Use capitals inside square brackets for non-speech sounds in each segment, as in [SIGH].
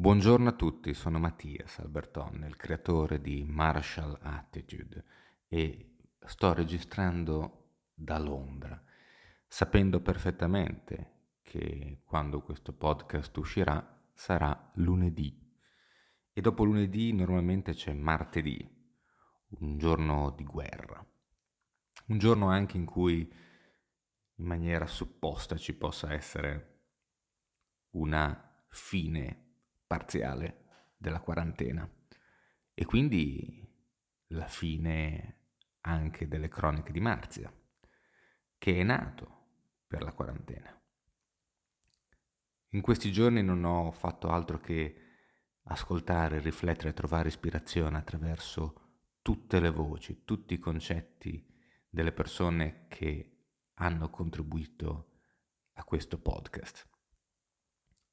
Buongiorno a tutti, sono Mattias Alberton, il creatore di Marshall Attitude e sto registrando da Londra, sapendo perfettamente che quando questo podcast uscirà sarà lunedì. E dopo lunedì normalmente c'è martedì, un giorno di guerra, un giorno anche in cui in maniera supposta ci possa essere una fine parziale della quarantena e quindi la fine anche delle croniche di Marzia, che è nato per la quarantena. In questi giorni non ho fatto altro che ascoltare, riflettere, trovare ispirazione attraverso tutte le voci, tutti i concetti delle persone che hanno contribuito a questo podcast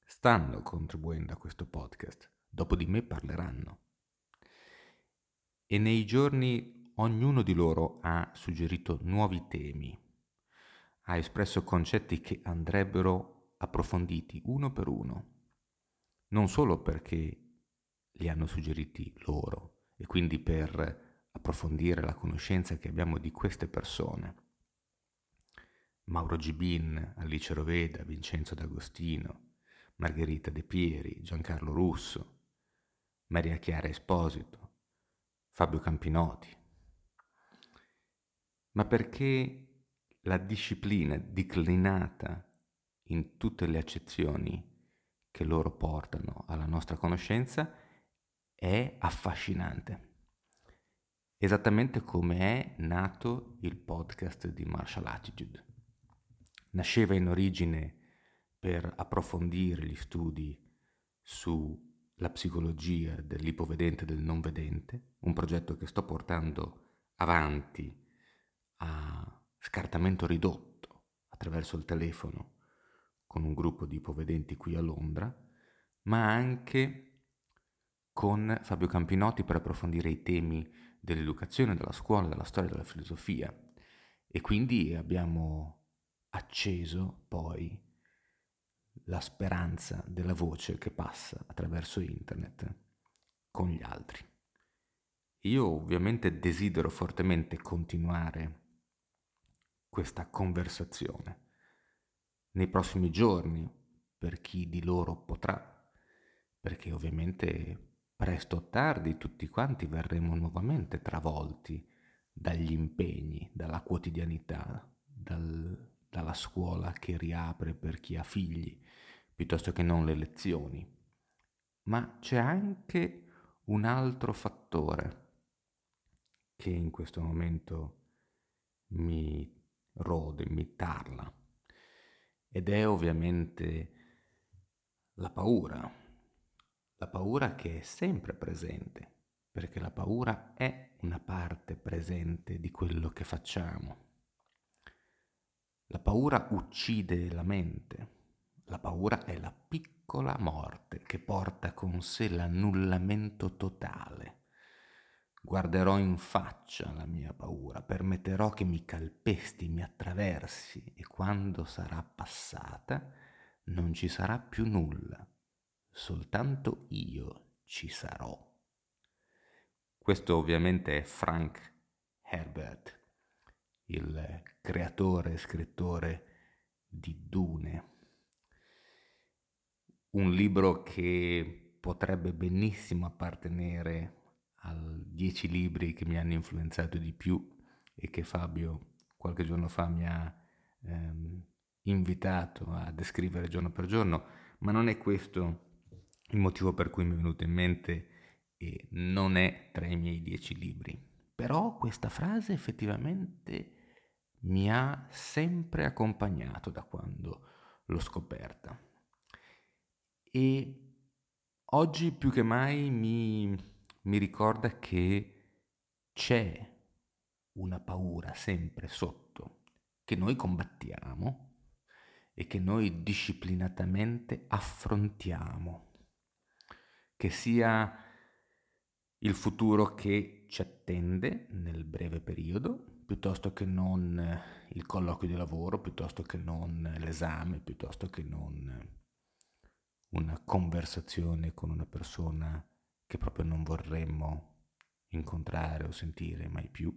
stanno contribuendo a questo podcast, dopo di me parleranno. E nei giorni ognuno di loro ha suggerito nuovi temi, ha espresso concetti che andrebbero approfonditi uno per uno, non solo perché li hanno suggeriti loro e quindi per approfondire la conoscenza che abbiamo di queste persone. Mauro Gibin, Alice Roveda, Vincenzo D'Agostino, Margherita De Pieri, Giancarlo Russo, Maria Chiara Esposito, Fabio Campinotti. Ma perché la disciplina declinata in tutte le accezioni che loro portano alla nostra conoscenza è affascinante. Esattamente come è nato il podcast di Marshall Attitude. Nasceva in origine per approfondire gli studi sulla psicologia dell'ipovedente e del non vedente, un progetto che sto portando avanti a scartamento ridotto attraverso il telefono con un gruppo di ipovedenti qui a Londra, ma anche con Fabio Campinotti per approfondire i temi dell'educazione, della scuola, della storia, della filosofia. E quindi abbiamo acceso poi la speranza della voce che passa attraverso internet con gli altri. Io ovviamente desidero fortemente continuare questa conversazione nei prossimi giorni per chi di loro potrà, perché ovviamente presto o tardi tutti quanti verremo nuovamente travolti dagli impegni, dalla quotidianità, dal, dalla scuola che riapre per chi ha figli, piuttosto che non le lezioni. Ma c'è anche un altro fattore che in questo momento mi rode, mi tarla, ed è ovviamente la paura, la paura che è sempre presente, perché la paura è una parte presente di quello che facciamo. La paura uccide la mente, la paura è la piccola morte che porta con sé l'annullamento totale. Guarderò in faccia la mia paura, permetterò che mi calpesti, mi attraversi e quando sarà passata non ci sarà più nulla, soltanto io ci sarò. Questo ovviamente è Frank Herbert, il creatore e scrittore di Dune un libro che potrebbe benissimo appartenere ai dieci libri che mi hanno influenzato di più e che Fabio qualche giorno fa mi ha ehm, invitato a descrivere giorno per giorno, ma non è questo il motivo per cui mi è venuto in mente e non è tra i miei dieci libri. Però questa frase effettivamente mi ha sempre accompagnato da quando l'ho scoperta. E oggi più che mai mi, mi ricorda che c'è una paura sempre sotto, che noi combattiamo e che noi disciplinatamente affrontiamo, che sia il futuro che ci attende nel breve periodo, piuttosto che non il colloquio di lavoro, piuttosto che non l'esame, piuttosto che non una conversazione con una persona che proprio non vorremmo incontrare o sentire mai più.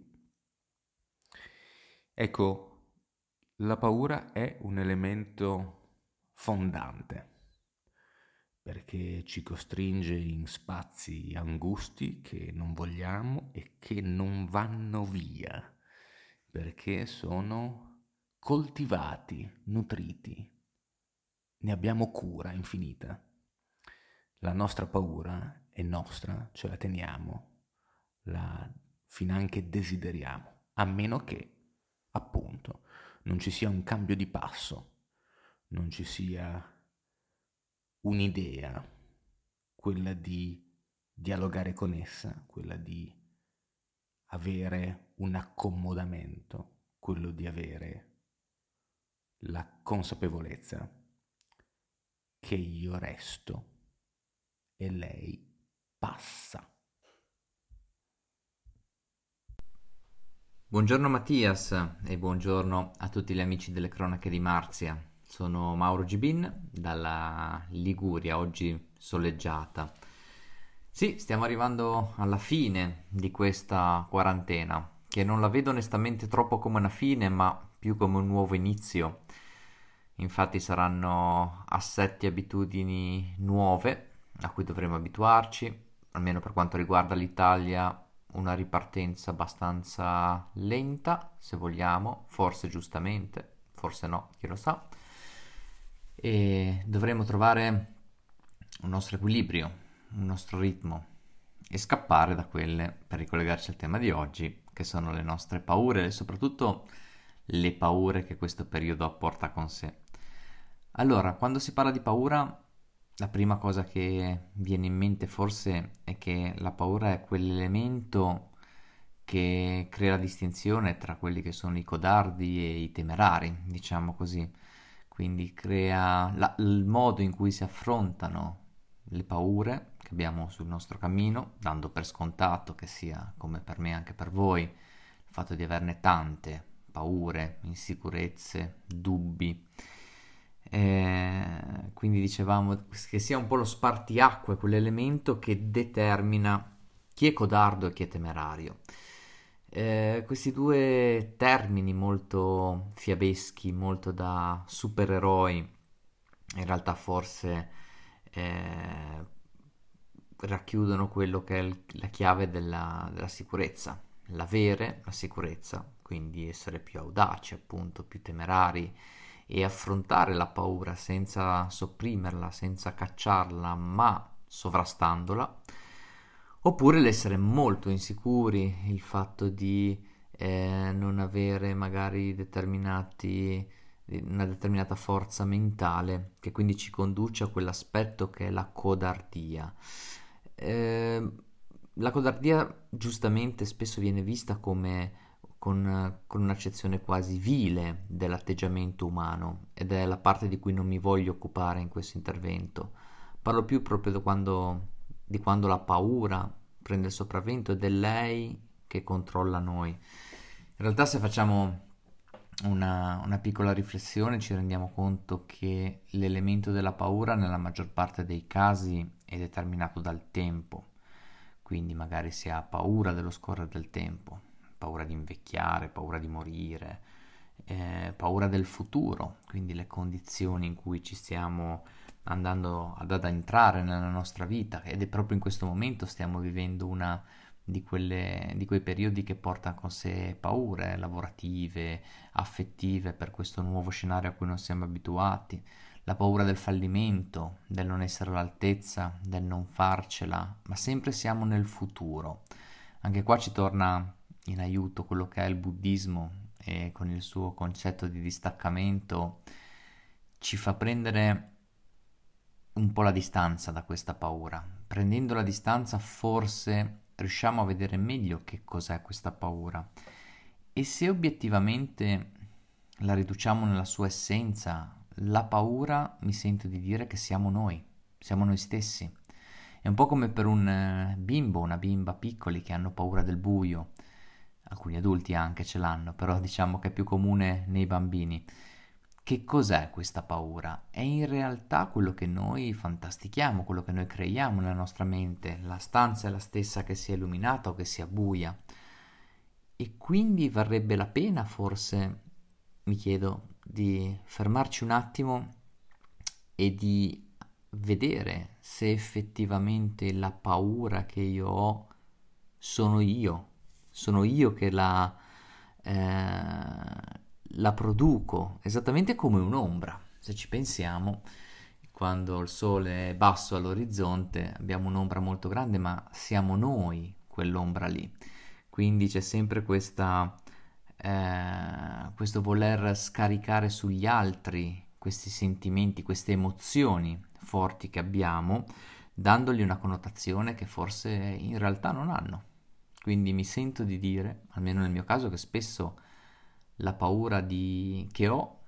Ecco, la paura è un elemento fondante perché ci costringe in spazi angusti che non vogliamo e che non vanno via, perché sono coltivati, nutriti, ne abbiamo cura infinita. La nostra paura è nostra, ce la teniamo, la finanche desideriamo, a meno che, appunto, non ci sia un cambio di passo, non ci sia un'idea, quella di dialogare con essa, quella di avere un accomodamento, quello di avere la consapevolezza che io resto e lei passa. Buongiorno Mattias e buongiorno a tutti gli amici delle cronache di Marzia. Sono Mauro Gibin dalla Liguria, oggi soleggiata. Sì, stiamo arrivando alla fine di questa quarantena, che non la vedo onestamente troppo come una fine, ma più come un nuovo inizio. Infatti saranno assetti e abitudini nuove a cui dovremo abituarci, almeno per quanto riguarda l'Italia, una ripartenza abbastanza lenta, se vogliamo, forse giustamente, forse no, chi lo sa. E dovremo trovare un nostro equilibrio, un nostro ritmo e scappare da quelle, per ricollegarci al tema di oggi, che sono le nostre paure e soprattutto le paure che questo periodo apporta con sé. Allora, quando si parla di paura, la prima cosa che viene in mente forse è che la paura è quell'elemento che crea la distinzione tra quelli che sono i codardi e i temerari, diciamo così quindi crea la, il modo in cui si affrontano le paure che abbiamo sul nostro cammino, dando per scontato che sia come per me anche per voi il fatto di averne tante paure, insicurezze, dubbi. Eh, quindi dicevamo che sia un po' lo spartiacque, quell'elemento che determina chi è codardo e chi è temerario. Eh, questi due termini molto fiabeschi, molto da supereroi, in realtà forse eh, racchiudono quello che è il, la chiave della, della sicurezza, l'avere la sicurezza, quindi essere più audaci, appunto, più temerari e affrontare la paura senza sopprimerla, senza cacciarla, ma sovrastandola Oppure l'essere molto insicuri, il fatto di eh, non avere magari determinati, una determinata forza mentale che quindi ci conduce a quell'aspetto che è la codardia. Eh, la codardia giustamente spesso viene vista come con, con, un'accezione quasi vile dell'atteggiamento umano ed è la parte di cui non mi voglio occupare in questo intervento. Parlo più proprio da quando di quando la paura prende il sopravvento ed è lei che controlla noi. In realtà se facciamo una, una, piccola riflessione ci rendiamo conto che l'elemento della paura nella maggior parte dei casi è determinato dal tempo, quindi magari si ha paura dello scorrere del tempo, paura di invecchiare, paura di morire, eh, paura del futuro, quindi le condizioni in cui ci stiamo andando ad addentrare nella nostra vita. Ed è proprio in questo momento stiamo vivendo una di, quelle, di quei periodi che portano con sé paure lavorative, affettive per questo nuovo scenario a cui non siamo abituati, la paura del fallimento, del non essere all'altezza, del non farcela, ma sempre siamo nel futuro. Anche qua ci torna in aiuto quello che è il buddismo e con il suo concetto di distaccamento ci fa prendere un po' la distanza da questa paura. Prendendo la distanza forse riusciamo a vedere meglio che cos'è questa paura. E se obiettivamente la riduciamo nella sua essenza, la paura mi sento di dire che siamo noi, siamo noi stessi. È un po' come per un eh, bimbo, una bimba piccoli che hanno paura del buio. Alcuni adulti anche ce l'hanno, però diciamo che è più comune nei bambini che cos'è questa paura? È in realtà quello che noi fantastichiamo, quello che noi creiamo nella nostra mente. La stanza è la stessa che sia illuminata o che sia buia. E quindi varrebbe la pena forse, mi chiedo, di fermarci un attimo e di vedere se effettivamente la paura che io ho sono io, sono io che la, eh, la produco, esattamente come un'ombra. Se ci pensiamo, quando il sole è basso all'orizzonte abbiamo un'ombra molto grande, ma siamo noi quell'ombra lì. Quindi c'è sempre questa, eh, questo voler scaricare sugli altri questi sentimenti, queste emozioni forti che abbiamo, dandogli una connotazione che forse in realtà non hanno. Quindi mi sento di dire, almeno nel mio caso, che spesso la paura di... che ho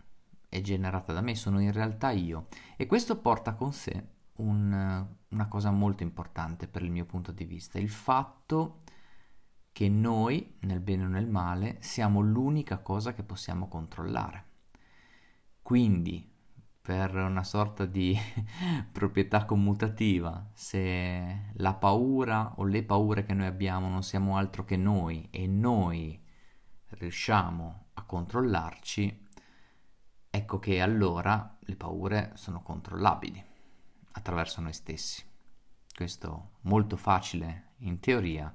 è generata da me, sono in realtà io. E questo porta con sé un, una cosa molto importante per il mio punto di vista, il fatto che noi, nel bene o nel male, siamo l'unica cosa che possiamo controllare. Quindi, per una sorta di [LAUGHS] proprietà commutativa, se la paura o le paure che noi abbiamo non siamo altro che noi e noi riusciamo a controllarci, ecco che allora le paure sono controllabili attraverso noi stessi. Questo molto facile in teoria,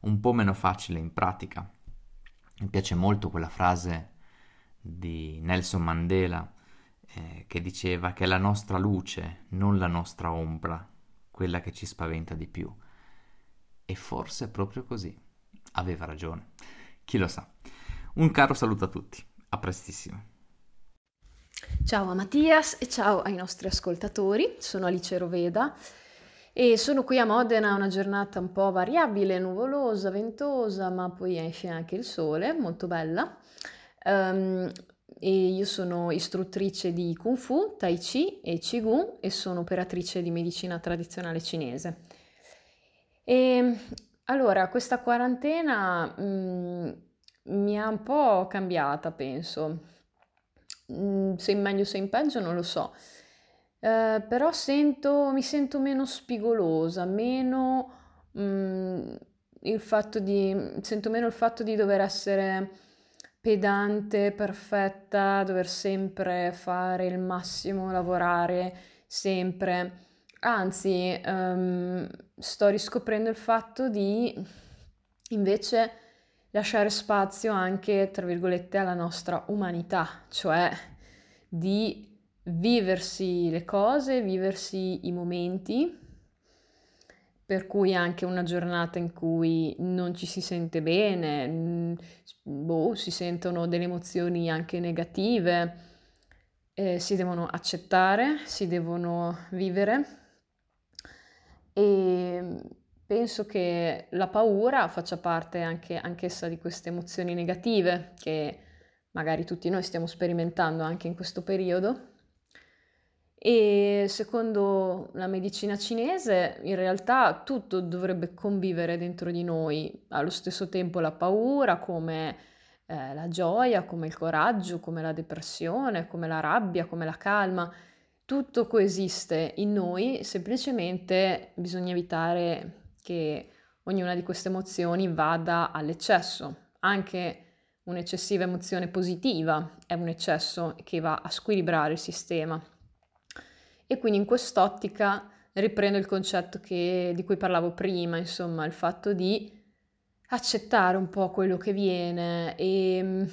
un po' meno facile in pratica. Mi piace molto quella frase di Nelson Mandela eh, che diceva che è la nostra luce, non la nostra ombra, quella che ci spaventa di più. E forse è proprio così. Aveva ragione. Chi lo sa. Un caro saluto a tutti, a prestissimo. Ciao a Mattias e ciao ai nostri ascoltatori, sono Alice Roveda e sono qui a Modena una giornata un po' variabile, nuvolosa, ventosa, ma poi esce anche il sole, molto bella. Um, e io sono istruttrice di Kung Fu, Tai Chi e Qigong e sono operatrice di medicina tradizionale cinese. E allora, questa quarantena mh, mm, mi ha un po' cambiata, penso. Mm, se in meglio se in peggio non lo so. Uh, però sento, mi sento meno spigolosa, meno mm, il fatto di, sento meno il fatto di dover essere pedante, perfetta, dover sempre fare il massimo, lavorare sempre. Anzi, um, sto riscoprendo il fatto di invece lasciare spazio anche, tra virgolette, alla nostra umanità, cioè di viversi le cose, viversi i momenti, per cui anche una giornata in cui non ci si sente bene, boh, si sentono delle emozioni anche negative, eh, si devono accettare, si devono vivere e Penso che la paura faccia parte anche anch'essa di queste emozioni negative che magari tutti noi stiamo sperimentando anche in questo periodo. E secondo la medicina cinese, in realtà tutto dovrebbe convivere dentro di noi, allo stesso tempo la paura, come eh, la gioia, come il coraggio, come la depressione, come la rabbia, come la calma. Tutto coesiste in noi, semplicemente bisogna evitare che ognuna di queste emozioni vada all'eccesso. Anche un'eccessiva emozione positiva è un eccesso che va a squilibrare il sistema. E quindi in quest'ottica riprendo il concetto che, di cui parlavo prima, insomma, il fatto di accettare un po' quello che viene e mm,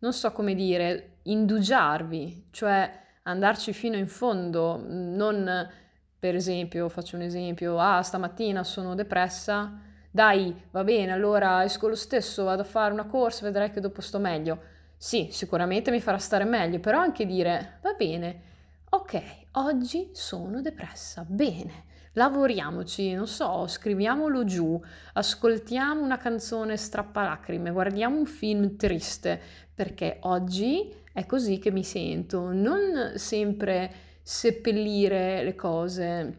non so come dire, indugiarvi, cioè andarci fino in fondo, non per esempio, faccio un esempio, ah, stamattina sono depressa, dai, va bene, allora esco lo stesso, vado a fare una corsa, vedrai che dopo sto meglio. Sì, sicuramente mi farà stare meglio, però anche dire, va bene, ok, oggi sono depressa, bene, lavoriamoci, non so, scriviamolo giù, ascoltiamo una canzone strappalacrime, guardiamo un film triste, perché oggi è così che mi sento, non sempre seppellire le cose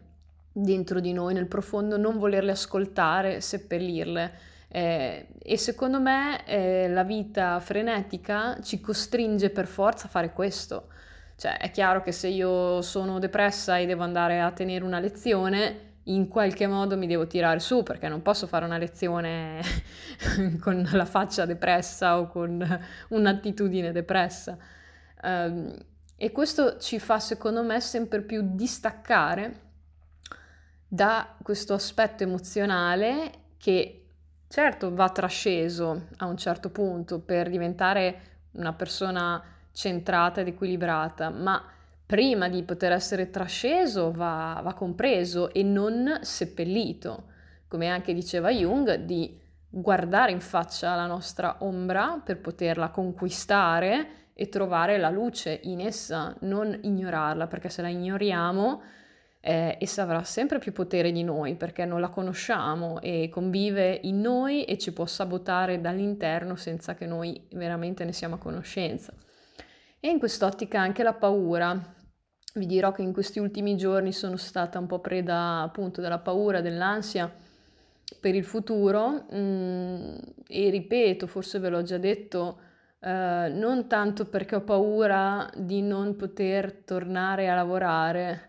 dentro di noi, nel profondo, non volerle ascoltare, seppellirle. Eh, e secondo me eh, la vita frenetica ci costringe per forza a fare questo. Cioè, è chiaro che se io sono depressa e devo andare a tenere una lezione, in qualche modo mi devo tirare su perché non posso fare una lezione [LAUGHS] con la faccia depressa o con un'attitudine depressa. Um, e questo ci fa, secondo me, sempre più distaccare da questo aspetto emozionale che certo va trasceso a un certo punto per diventare una persona centrata ed equilibrata, ma prima di poter essere trasceso va, va compreso e non seppellito, come anche diceva Jung, di guardare in faccia la nostra ombra per poterla conquistare e trovare la luce in essa, non ignorarla, perché se la ignoriamo eh, essa avrà sempre più potere di noi perché non la conosciamo e convive in noi e ci può sabotare dall'interno senza che noi veramente ne siamo a conoscenza. E in quest'ottica anche la paura. Vi dirò che in questi ultimi giorni sono stata un po' preda appunto della paura, dell'ansia per il futuro mm, e ripeto, forse ve l'ho già detto, eh, non tanto perché ho paura di non poter tornare a lavorare,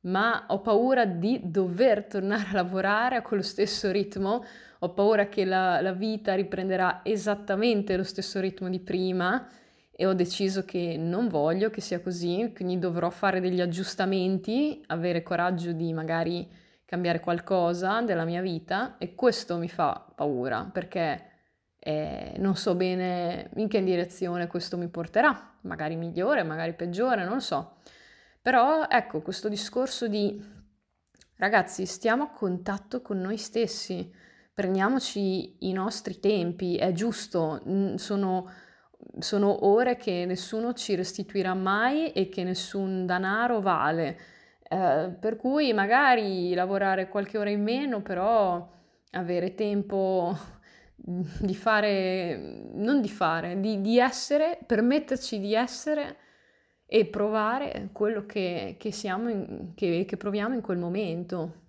ma ho paura di dover tornare a lavorare a quello stesso ritmo, ho paura che la, la vita riprenderà esattamente lo stesso ritmo di prima e ho deciso che non voglio che sia così, quindi dovrò fare degli aggiustamenti, avere coraggio di magari cambiare qualcosa della mia vita e questo mi fa paura perché eh, non so bene in che direzione questo mi porterà, magari migliore, magari peggiore, non so. Però ecco, questo discorso di ragazzi, stiamo a contatto con noi stessi, prendiamoci i nostri tempi, è giusto, sono, sono ore che nessuno ci restituirà mai e che nessun denaro vale. Eh, per cui magari lavorare qualche ora in meno, però avere tempo di fare, non di fare, di, di essere, permetterci di essere e provare quello che, che, siamo in, che, che proviamo in quel momento.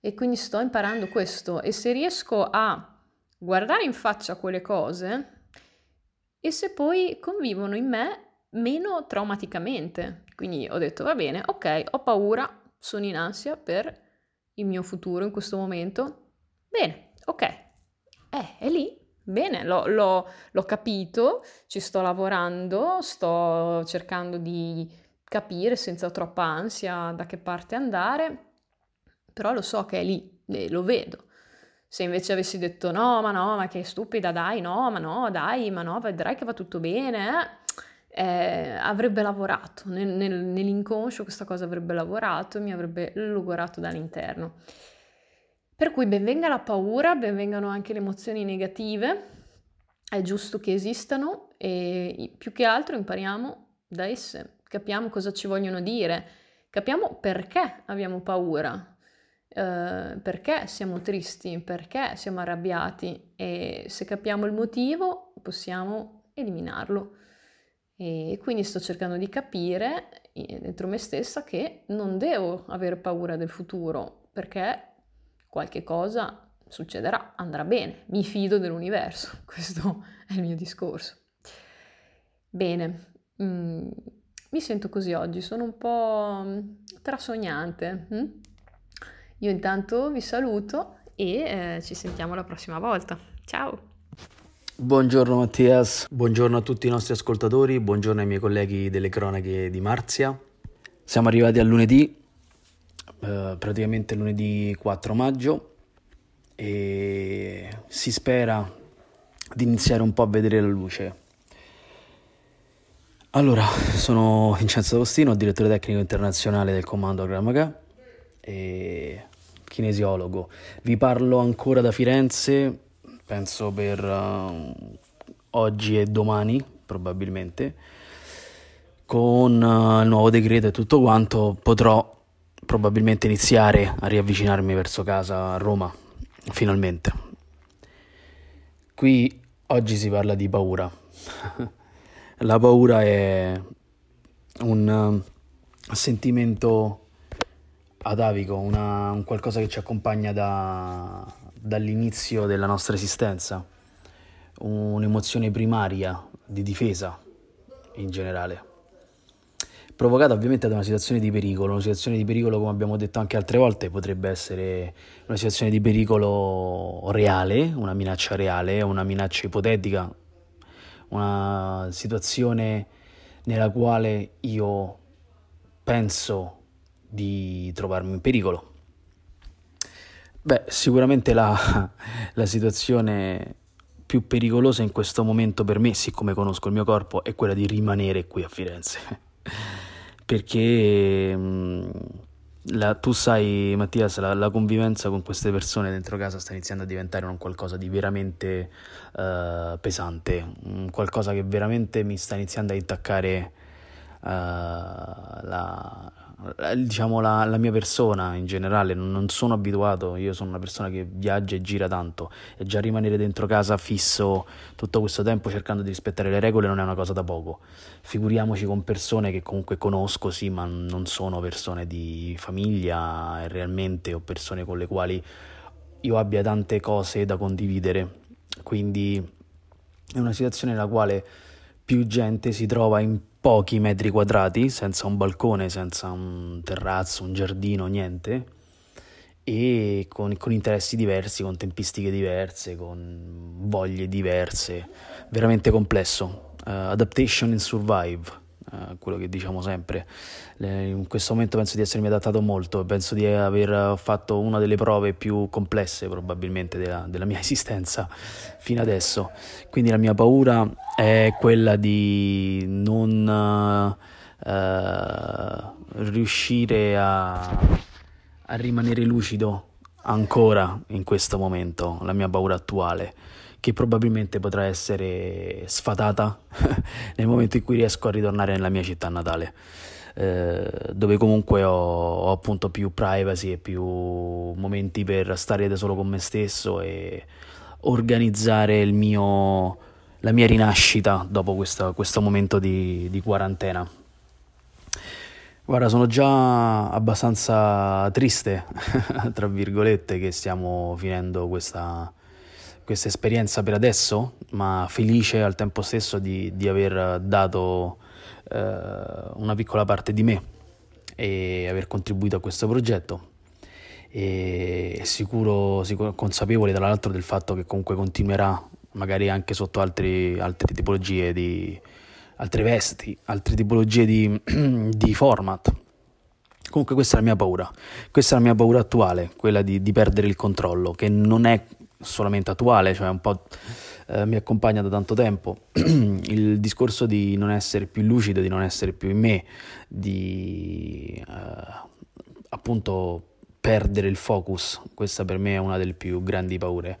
E quindi sto imparando questo e se riesco a guardare in faccia quelle cose e se poi convivono in me meno traumaticamente. Quindi ho detto va bene, ok, ho paura, sono in ansia per il mio futuro in questo momento. Bene, ok, eh, è lì, Bene, l'ho, l'ho, l'ho capito, ci sto lavorando, sto cercando di capire senza troppa ansia da che parte andare, però lo so che è lì, e lo vedo. Se invece avessi detto no, ma no, ma che stupida, dai, no, ma no, dai, ma no, vedrai che va tutto bene, eh, eh, avrebbe lavorato, nel, nel, nell'inconscio questa cosa avrebbe lavorato e mi avrebbe logorato dall'interno. Per cui benvenga la paura, benvengano anche le emozioni negative, è giusto che esistano e più che altro impariamo da esse, capiamo cosa ci vogliono dire, capiamo perché abbiamo paura, eh, perché siamo tristi, perché siamo arrabbiati e se capiamo il motivo possiamo eliminarlo. E quindi sto cercando di capire dentro me stessa che non devo avere paura del futuro perché qualche cosa succederà, andrà bene, mi fido dell'universo, [LAUGHS] questo è il mio discorso. Bene, mm, mi sento così oggi, sono un po' trasognante. Hm? Io intanto vi saluto e eh, ci sentiamo la prossima volta. Ciao! Buongiorno Mattias, buongiorno a tutti i nostri ascoltatori, buongiorno ai miei colleghi delle cronache di Marzia. Siamo arrivati a lunedì eh, praticamente lunedì 4 maggio e si spera di iniziare un po' a vedere la luce. Allora, sono Vincenzo Agostino, direttore tecnico internazionale del comando Gramaga e kinesiologo. Vi parlo ancora da Firenze, penso per uh, oggi e domani probabilmente. Con uh, il nuovo decreto e tutto quanto potrò probabilmente iniziare a riavvicinarmi verso casa a Roma, finalmente. Qui oggi si parla di paura. [LAUGHS] La paura è un sentimento atavico, una, un qualcosa che ci accompagna da, dall'inizio della nostra esistenza, un'emozione primaria di difesa in generale provocata ovviamente da una situazione di pericolo. Una situazione di pericolo, come abbiamo detto anche altre volte, potrebbe essere una situazione di pericolo reale, una minaccia reale, una minaccia ipotetica, una situazione nella quale io penso di trovarmi in pericolo. Beh, sicuramente la, [LAUGHS] la situazione più pericolosa in questo momento per me, siccome conosco il mio corpo, è quella di rimanere qui a Firenze. [LAUGHS] Perché mm, la, tu sai, Mattias, la, la, convivenza con queste persone dentro casa sta iniziando a diventare un qualcosa di veramente uh, pesante, qualcosa che veramente mi sta iniziando a intaccare uh, la, diciamo la, la, mia persona in generale, non sono abituato, io sono una persona che viaggia e gira tanto e già rimanere dentro casa fisso tutto questo tempo cercando di rispettare le regole non è una cosa da poco. Figuriamoci con persone che comunque conosco, sì, ma non sono persone di famiglia realmente o persone con le quali io abbia tante cose da condividere. Quindi è una situazione nella quale più gente si trova in pochi metri quadrati, senza un balcone, senza un terrazzo, un giardino, niente, e con, con, interessi diversi, con tempistiche diverse, con voglie diverse, veramente complesso. Uh, adaptation and survive eh, quello che diciamo sempre. in questo momento penso di essermi adattato molto, penso di aver fatto una delle prove più complesse probabilmente della, della mia [LAUGHS] esistenza fino adesso. Quindi la mia paura è quella di non uh, riuscire a, a rimanere lucido ancora in questo momento, la mia paura attuale che probabilmente potrà essere sfatata [LAUGHS] nel momento in cui riesco a ritornare nella mia città natale, eh, dove comunque ho, ho, appunto più privacy e più momenti per stare da solo con me stesso e organizzare mio, la mia rinascita dopo questa, questo momento di, di quarantena. Guarda, sono già abbastanza triste, [LAUGHS] tra virgolette, che stiamo finendo questa, questa esperienza per adesso, ma felice al tempo stesso di, di aver dato eh, una piccola parte di me e aver contribuito a questo progetto. E sicuro, sicuro consapevole tra l'altro del fatto che comunque continuerà, magari anche sotto altri, altre tipologie di altre vesti, altre tipologie di, [CLEARS THROAT] di format. Comunque questa è la mia paura, questa è la mia paura attuale, quella di, di perdere il controllo, che non è solamente attuale, cioè un po' eh, mi accompagna da tanto tempo. [CLEARS THROAT] il discorso di non essere più lucido, di non essere più in me, di eh, appunto perdere il focus, questa per me è una delle più grandi paure.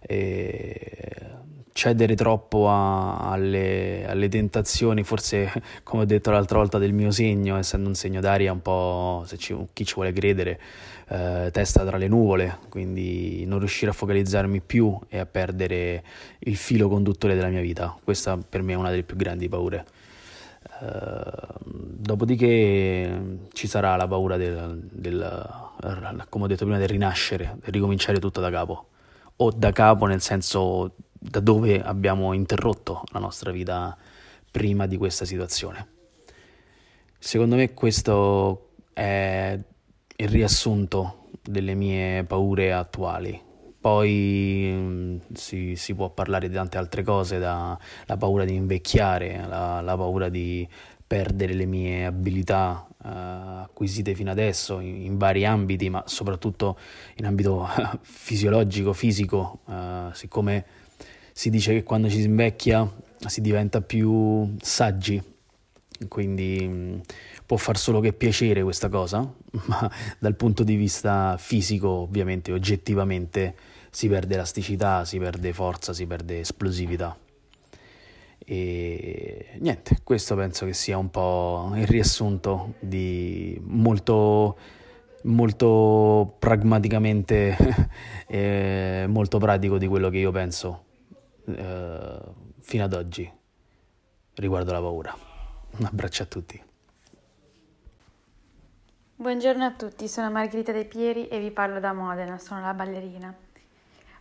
E cedere troppo a, alle, alle, tentazioni, forse come ho detto l'altra volta del mio segno, essendo un segno d'aria un po', se ci, chi ci vuole credere, eh, testa tra le nuvole, quindi non riuscire a focalizzarmi più e a perdere il filo conduttore della mia vita. Questa per me è una delle più grandi paure. Uh, dopodiché ci sarà la paura del, del, come ho detto prima, del rinascere, del ricominciare tutto da capo. O da capo nel senso da dove abbiamo interrotto la nostra vita prima di questa situazione. Secondo me questo è il riassunto delle mie paure attuali. Poi mm, si, si, può parlare di tante altre cose, da, la paura di invecchiare, la, la paura di perdere le mie abilità uh, acquisite fino adesso in, in, vari ambiti, ma soprattutto in ambito [LAUGHS] fisiologico, fisico, uh, siccome si dice che quando ci si invecchia si diventa più saggi, quindi mm, può far solo che piacere questa cosa, [LAUGHS] ma dal punto di vista fisico, ovviamente, oggettivamente, si perde elasticità, si perde forza, si perde esplosività. E niente, questo penso che sia un po' il riassunto di molto, molto pragmaticamente [LAUGHS] e molto pratico di quello che io penso eh, fino ad oggi riguardo la paura. Un abbraccio a tutti. Buongiorno a tutti, sono Margherita De Pieri e vi parlo da Modena, sono la ballerina.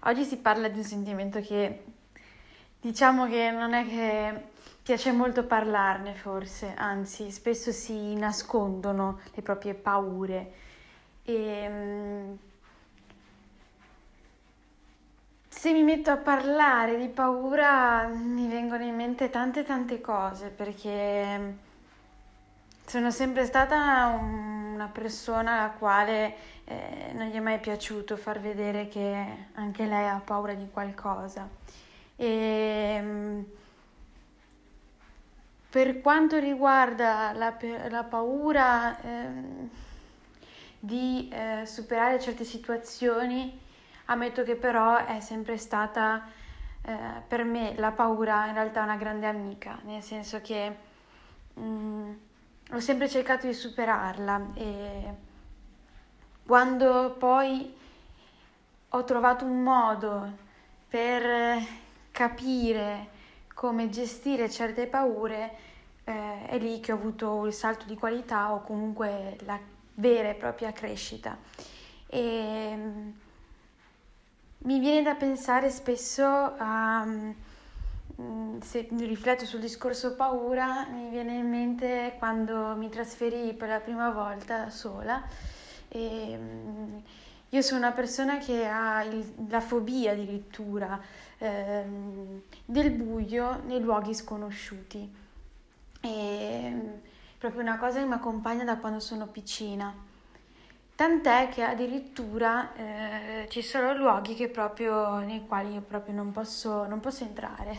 oggi si parla di un sentimento che diciamo che non è che piace molto parlarne forse, anzi spesso si nascondono le proprie paure e mm, se mi metto a parlare di paura mi vengono in mente tante tante cose perché sono sempre stata una persona alla quale eh, non gli è mai piaciuto far vedere che anche lei ha paura di qualcosa. E, mm, per quanto riguarda la, la paura eh, di eh, superare certe situazioni, ammetto che però è sempre stata eh, per me la paura in realtà una grande amica, nel senso che mm, ho sempre cercato di superarla e quando poi ho trovato un modo per capire come gestire certe paure, eh, è lì che ho avuto il salto di qualità o comunque la vera e propria crescita. E mi viene da pensare spesso a Mm, se rifletto sul discorso paura, mi viene in mente quando mi trasferii per la prima volta sola. E, mm, io sono una persona che ha il, la fobia addirittura ehm, del buio nei luoghi sconosciuti. È mm, proprio una cosa che mi accompagna da quando sono piccina. Tant'è che addirittura eh, ci sono luoghi proprio, nei quali io proprio non posso, non posso entrare.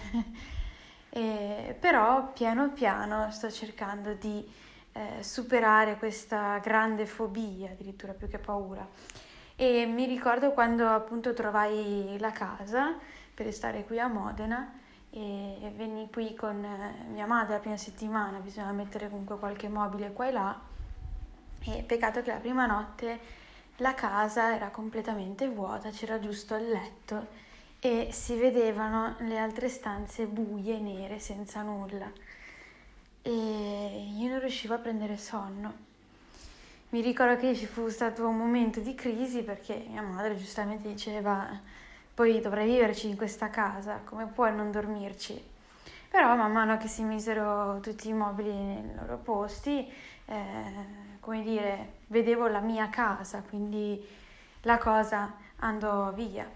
[LAUGHS] e, però piano piano sto cercando di eh, superare questa grande fobia, addirittura più che paura. E mi ricordo quando appunto trovai la casa per stare qui a Modena e venni qui con eh, mia madre la prima settimana, bisogna mettere comunque qualche mobile qua e là e peccato che la prima notte la casa era completamente vuota, c'era giusto il letto e si vedevano le altre stanze buie, nere, senza nulla. E io non riuscivo a prendere sonno. Mi ricordo che ci fu stato un momento di crisi perché mia madre giustamente diceva poi dovrai viverci in questa casa, come puoi non dormirci? Però man mano che si misero tutti i mobili nei loro posti, eh, come dire, vedevo la mia casa, quindi la cosa andò via.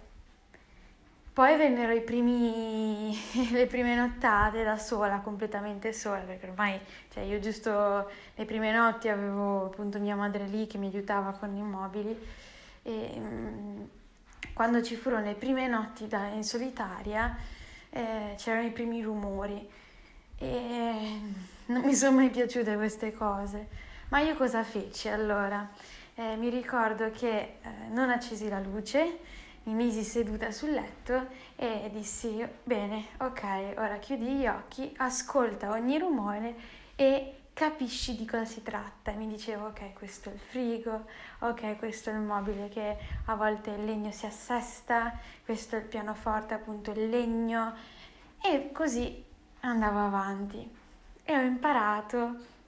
Poi vennero primi, [LAUGHS] le prime nottate da sola, completamente sola, perché ormai cioè io giusto le prime notti avevo appunto mia madre lì che mi aiutava con i mobili e mm, quando ci furono le prime notti da, in solitaria eh, c'erano i primi rumori e non mi sono mai piaciute queste cose ma io cosa feci allora? Eh, mi ricordo che eh, non accesi la luce, mi misi seduta sul letto e dissi, bene, ok, ora chiudi gli occhi, ascolta ogni rumore e capisci di cosa si tratta. Mi dicevo, ok, questo è il frigo, ok, questo è il mobile che a volte il legno si assesta, questo è il pianoforte, appunto il legno. E così andavo avanti. E ho imparato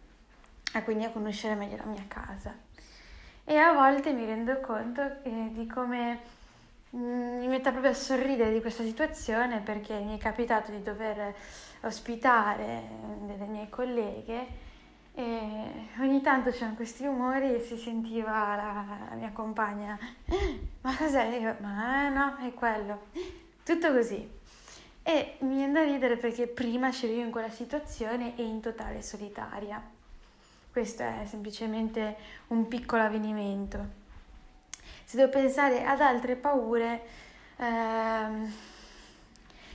e quindi a conoscere meglio la mia casa. E a volte mi rendo conto eh, di come mh, mm, mi metta proprio a sorridere di questa situazione perché mi è capitato di dover ospitare delle mie colleghe e ogni tanto c'erano questi rumori e si sentiva la, la mia compagna ma cos'è? Io, ma no, è quello tutto così e mi viene da ridere perché prima c'ero io in quella situazione e in totale solitaria questo è semplicemente un piccolo avvenimento. Se devo pensare ad altre paure, ehm,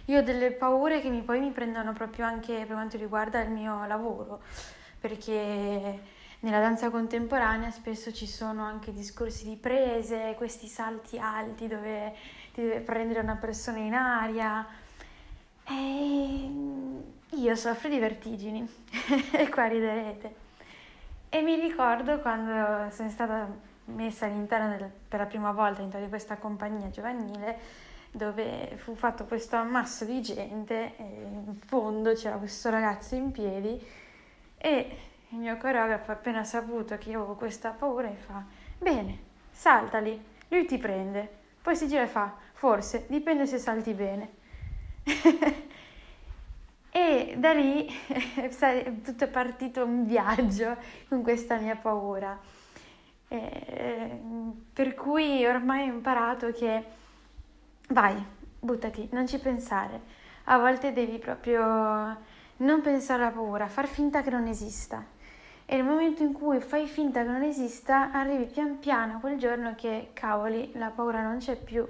io ho delle paure che mi, poi mi prendono proprio anche per quanto riguarda il mio lavoro, perché nella danza contemporanea spesso ci sono anche discorsi di prese, questi salti alti dove ti deve prendere una persona in aria. E io soffro di vertigini [LAUGHS] e qua riderete. E mi ricordo quando sono stata messa all'interno del, per la prima volta all'interno di questa compagnia giovanile dove fu fatto questo ammasso di gente e in fondo c'era questo ragazzo in piedi e il mio coreografo appena saputo che io avevo questa paura mi fa bene, saltali, lui ti prende, poi si gira e fa, forse, dipende se salti bene. [LAUGHS] e da lì [LAUGHS] è tutto partito un viaggio con questa mia paura. E, per cui ormai ho imparato che vai, buttati, non ci pensare. A volte devi proprio non pensare alla paura, far finta che non esista. E nel momento in cui fai finta che non esista, arrivi pian piano quel giorno che, cavoli, la paura non c'è più.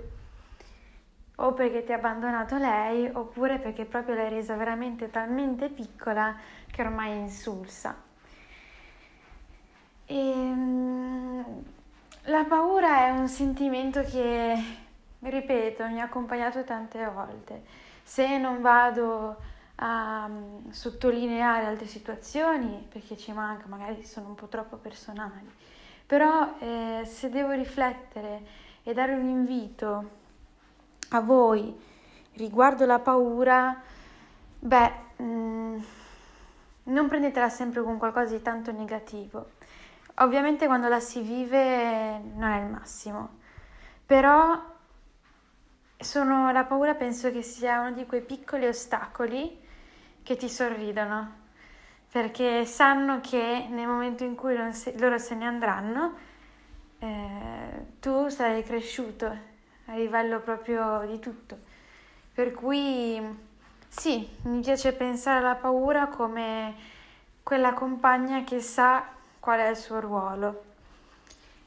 O perché ti ha abbandonato lei, oppure perché proprio l'hai resa veramente talmente piccola che ormai è insulsa. E, ehm, la paura è un sentimento che, ripeto, mi ha accompagnato tante volte. Se non vado a mm, sottolineare altre situazioni perché ci manca, magari sono un po' troppo personali, però eh, se devo riflettere e dare un invito a voi riguardo la paura, beh, mh, mm, non prendetela sempre con qualcosa di tanto negativo. Ovviamente quando la si vive non è il massimo, però sono, la paura penso che sia uno di quei piccoli ostacoli che ti sorridono, perché sanno che nel momento in cui loro se ne andranno, eh, tu sarai cresciuto a livello proprio di tutto. Per cui sì, mi piace pensare alla paura come quella compagna che sa qual è il suo ruolo.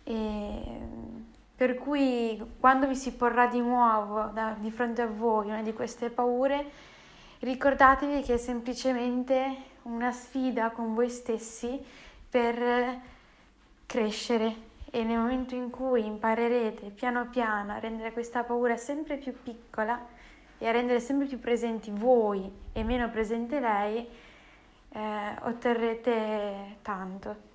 E per cui quando vi si porrà di nuovo da, di fronte a voi una di queste paure, Ricordatevi che è semplicemente una sfida con voi stessi per crescere e nel momento in cui imparerete piano piano a rendere questa paura sempre più piccola e a rendere sempre più presenti voi e meno presente lei, eh, otterrete tanto.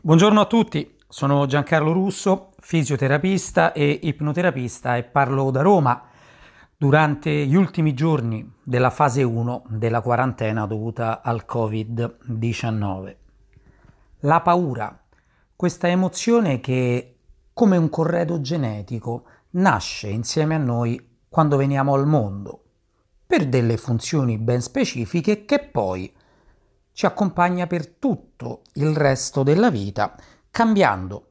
Buongiorno a tutti, sono Giancarlo Russo, fisioterapista e ipnoterapista e parlo da Roma durante gli ultimi giorni della fase 1 della quarantena dovuta al Covid-19. La paura, questa emozione che, come un corredo genetico, nasce insieme a noi quando veniamo al mondo, per delle funzioni ben specifiche che poi ci accompagna per tutto il resto della vita, cambiando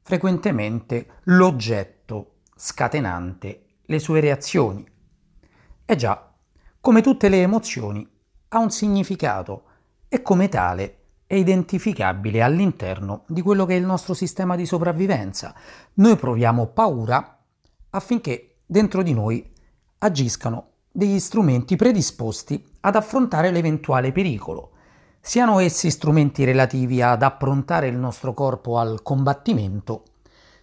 frequentemente l'oggetto scatenante le sue reazioni. E già, come tutte le emozioni, ha un significato e come tale è identificabile all'interno di quello che è il nostro sistema di sopravvivenza. Noi proviamo paura affinché dentro di noi agiscano degli strumenti predisposti ad affrontare l'eventuale pericolo, siano essi strumenti relativi ad approntare il nostro corpo al combattimento,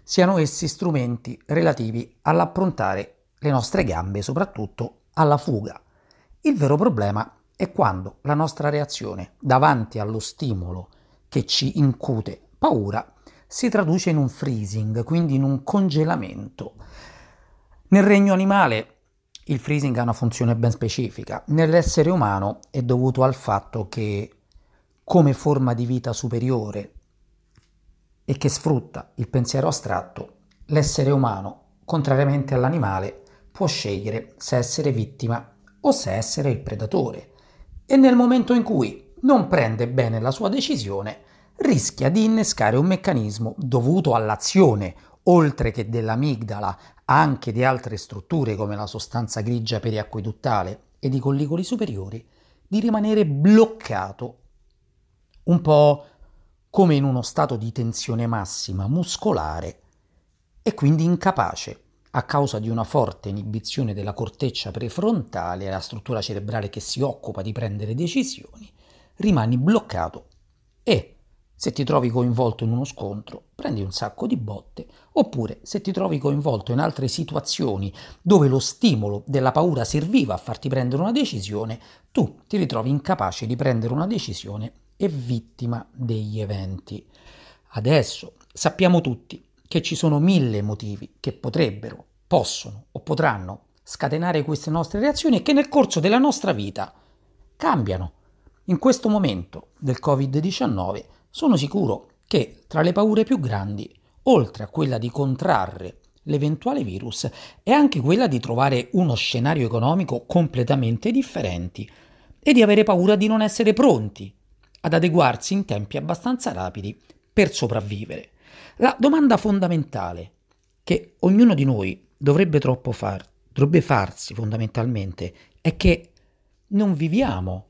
siano essi strumenti relativi all'approntare le nostre gambe soprattutto alla fuga. Il vero problema è quando la nostra reazione davanti allo stimolo che ci incute paura si traduce in un freezing, quindi in un congelamento. Nel regno animale il freezing ha una funzione ben specifica, nell'essere umano è dovuto al fatto che come forma di vita superiore e che sfrutta il pensiero astratto, l'essere umano, contrariamente all'animale, può scegliere se essere vittima o se essere il predatore e nel momento in cui non prende bene la sua decisione rischia di innescare un meccanismo dovuto all'azione, oltre che dell'amigdala, anche di altre strutture come la sostanza grigia periacqueduttale e di collicoli superiori, di rimanere bloccato, un po' come in uno stato di tensione massima muscolare e quindi incapace a causa di una forte inibizione della corteccia prefrontale, la struttura cerebrale che si occupa di prendere decisioni, rimani bloccato e se ti trovi coinvolto in uno scontro, prendi un sacco di botte, oppure se ti trovi coinvolto in altre situazioni dove lo stimolo della paura serviva a farti prendere una decisione, tu ti ritrovi incapace di prendere una decisione e vittima degli eventi. Adesso sappiamo tutti che ci sono mille motivi che potrebbero, possono o potranno scatenare queste nostre reazioni e che nel corso della nostra vita cambiano. In questo momento del Covid-19 sono sicuro che tra le paure più grandi, oltre a quella di contrarre l'eventuale virus è anche quella di trovare uno scenario economico completamente differente e di avere paura di non essere pronti ad adeguarsi in tempi abbastanza rapidi per sopravvivere. La domanda fondamentale che ognuno di noi dovrebbe, far, dovrebbe farsi fondamentalmente è che non viviamo,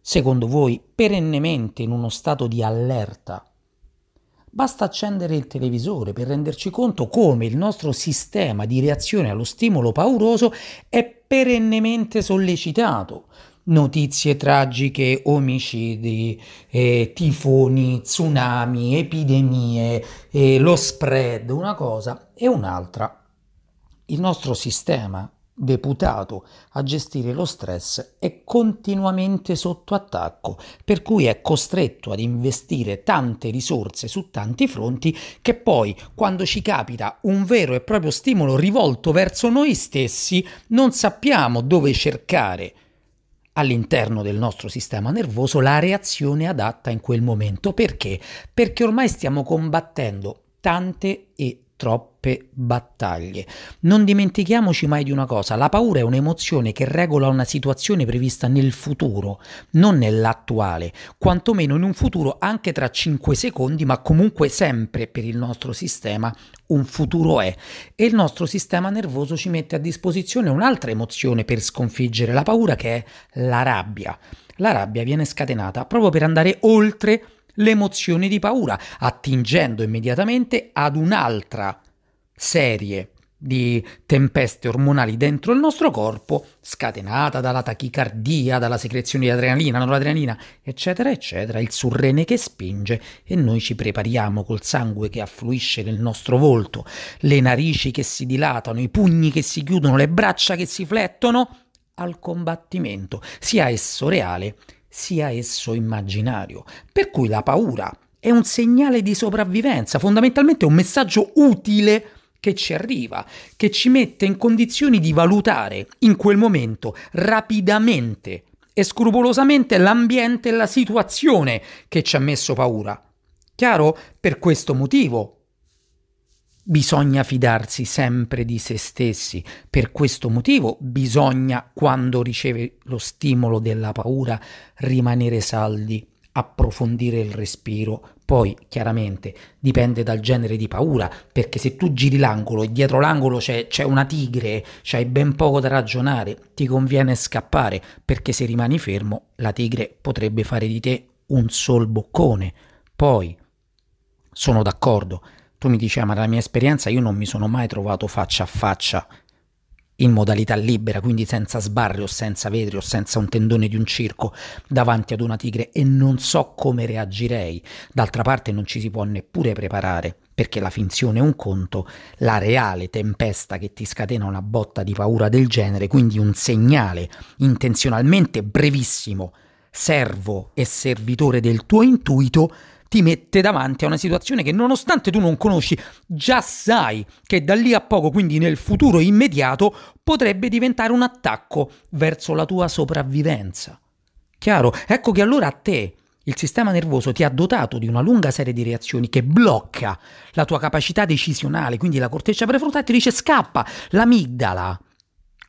secondo voi, perennemente in uno stato di allerta Basta accendere il televisore per renderci conto come il nostro sistema di reazione allo stimolo pauroso è perennemente sollecitato. Notizie tragiche, omicidi, eh, tifoni, tsunami, epidemie, eh, lo spread, una cosa e un'altra. Il nostro sistema deputato a gestire lo stress è continuamente sotto attacco, per cui è costretto ad investire tante risorse su tanti fronti che poi, quando ci capita un vero e proprio stimolo rivolto verso noi stessi, non sappiamo dove cercare all'interno del nostro sistema nervoso la reazione adatta in quel momento. Perché? Perché ormai stiamo combattendo tante e troppe battaglie. Non dimentichiamoci mai di una cosa, la paura è un'emozione che regola una situazione prevista nel futuro, non nell'attuale, quantomeno in un futuro anche tra 5 secondi, ma comunque sempre per il nostro sistema un futuro è. E il nostro sistema nervoso ci mette a disposizione un'altra emozione per sconfiggere la paura che è la rabbia. La rabbia viene scatenata proprio per andare oltre l'emozione di paura, attingendo immediatamente ad un'altra serie di tempeste ormonali dentro il nostro corpo, scatenata dalla tachicardia, dalla secrezione di adrenalina, noradrenalina, eccetera, eccetera, il surrene che spinge e noi ci prepariamo col sangue che affluisce nel nostro volto, le narici che si dilatano, i pugni che si chiudono, le braccia che si flettono al combattimento, sia esso reale sia esso immaginario. Per cui la paura è un segnale di sopravvivenza, fondamentalmente un messaggio utile che ci arriva, che ci mette in condizioni di valutare in quel momento rapidamente e scrupolosamente l'ambiente e la situazione che ci ha messo paura. Chiaro? Per questo motivo Bisogna fidarsi sempre di se stessi. Per questo motivo bisogna, quando riceve lo stimolo della paura, rimanere saldi, approfondire il respiro. Poi, chiaramente, dipende dal genere di paura, perché se tu giri l'angolo e dietro l'angolo c'è, c'è una tigre, c'hai ben poco da ragionare, ti conviene scappare, perché se rimani fermo, la tigre potrebbe fare di te un sol boccone. Poi, sono d'accordo, tu mi dici, ah, ma dalla mia esperienza io non mi sono mai trovato faccia a faccia in modalità libera, quindi senza sbarre o senza vetri o senza un tendone di un circo davanti ad una tigre e non so come reagirei. D'altra parte non ci si può neppure preparare, perché la finzione è un conto, la reale tempesta che ti scatena una botta di paura del genere, quindi un segnale intenzionalmente brevissimo, servo e servitore del tuo intuito, ti mette davanti a una situazione che nonostante tu non conosci, già sai che da lì a poco, quindi nel futuro immediato, potrebbe diventare un attacco verso la tua sopravvivenza. Chiaro? Ecco che allora a te il sistema nervoso ti ha dotato di una lunga serie di reazioni che blocca la tua capacità decisionale, quindi la corteccia prefrontale ti dice scappa, l'amigdala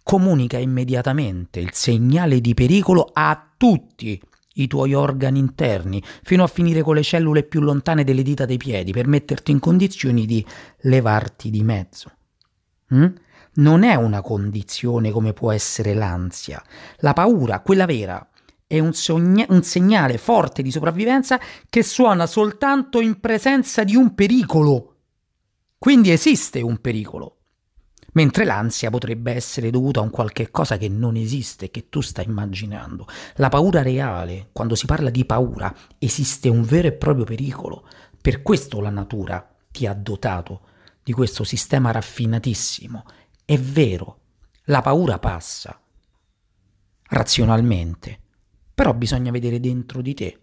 comunica immediatamente il segnale di pericolo a tutti i tuoi organi interni, fino a finire con le cellule più lontane delle dita dei piedi, per metterti in condizioni di levarti di mezzo. Mm? Non è una condizione come può essere l'ansia. La paura, quella vera, è un, sogna- un segnale forte di sopravvivenza che suona soltanto in presenza di un pericolo. Quindi esiste un pericolo mentre l'ansia potrebbe essere dovuta a un qualche cosa che non esiste, che tu stai immaginando. La paura reale, quando si parla di paura, esiste un vero e proprio pericolo. Per questo la natura ti ha dotato di questo sistema raffinatissimo. È vero, la paura passa razionalmente, però bisogna vedere dentro di te.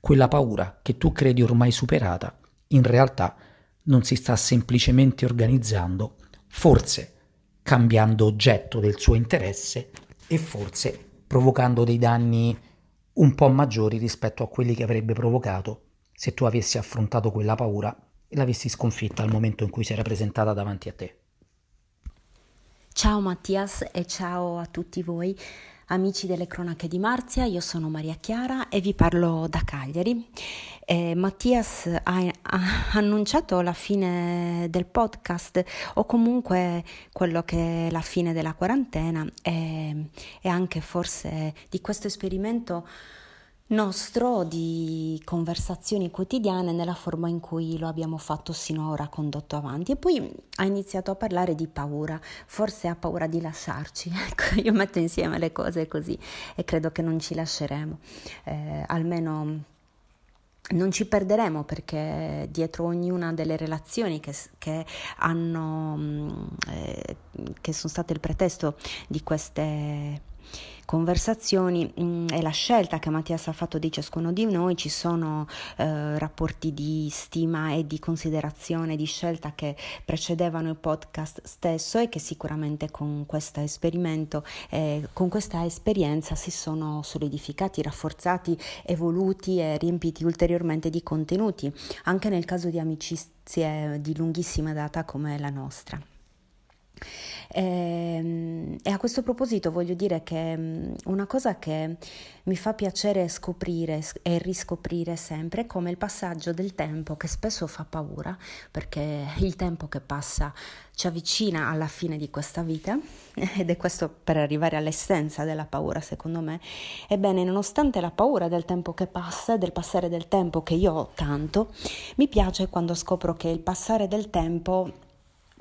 Quella paura che tu credi ormai superata, in realtà non si sta semplicemente organizzando forse cambiando oggetto del suo interesse e forse provocando dei danni un po' maggiori rispetto a quelli che avrebbe provocato se tu avessi affrontato quella paura l'avessi sconfitta al momento in cui si era presentata davanti a te. Ciao Mattias e ciao a tutti voi. Amici delle cronache di Marzia, io sono Maria Chiara e vi parlo da Cagliari. Eh, Mattias ha, ha, annunciato la fine del podcast o comunque quello che è la fine della quarantena e, e anche forse di questo esperimento nostro di conversazioni quotidiane nella forma in cui lo abbiamo fatto sinora condotto avanti. E poi ha iniziato a parlare di paura, forse ha paura di lasciarci, [LAUGHS] ecco io metto insieme le cose così e credo che non ci lasceremo, eh, almeno non ci perderemo perché dietro ognuna delle relazioni che, che, hanno, eh, che sono state il pretesto di queste conversazioni mh, mm, e la scelta che Mattias ha fatto di ciascuno di noi, ci sono eh, rapporti di stima e di considerazione, di scelta che precedevano il podcast stesso e che sicuramente con questo esperimento, eh, con questa esperienza si sono solidificati, rafforzati, evoluti e riempiti ulteriormente di contenuti, anche nel caso di amicizie di lunghissima data come la nostra. E, ehm, e, a questo proposito voglio dire che mm, una cosa che mi fa piacere scoprire e riscoprire sempre è come il passaggio del tempo che spesso fa paura, perché [LAUGHS] il tempo che passa ci avvicina alla fine di questa vita [LAUGHS] ed è questo per arrivare all'essenza della paura secondo me. Ebbene, nonostante la paura del tempo che passa, del passare del tempo che io ho tanto, mi piace quando scopro che il passare del tempo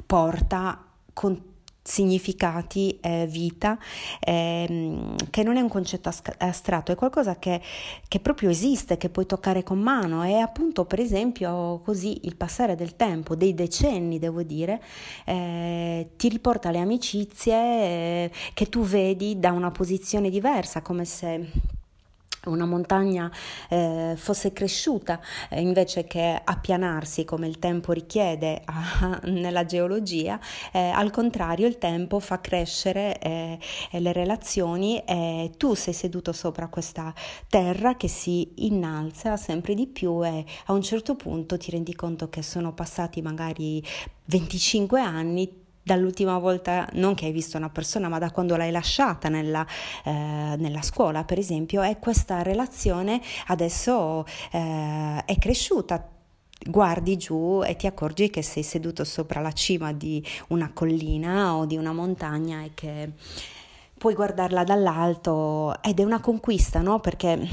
porta con significati, eh, vita, eh, che non è un concetto astratto, è qualcosa che, che, proprio esiste, che puoi toccare con mano. E appunto per esempio così il passare del tempo, dei decenni devo dire, eh, ti riporta alle amicizie eh, che tu vedi da una posizione diversa, come se una montagna eh, fosse cresciuta eh, invece che appianarsi come il tempo richiede a, [LAUGHS] nella geologia, eh, al contrario il tempo fa crescere eh, le relazioni e tu sei seduto sopra questa terra che si innalza sempre di più e a un certo punto ti rendi conto che sono passati magari 25 anni, dall'ultima volta, non che hai visto una persona, ma da quando l'hai lasciata nella, eh, nella scuola, per esempio, e questa relazione adesso eh, è cresciuta guardi giù e ti accorgi che sei seduto sopra la cima di una collina o di una montagna e che puoi guardarla dall'alto ed è una conquista, no? Perché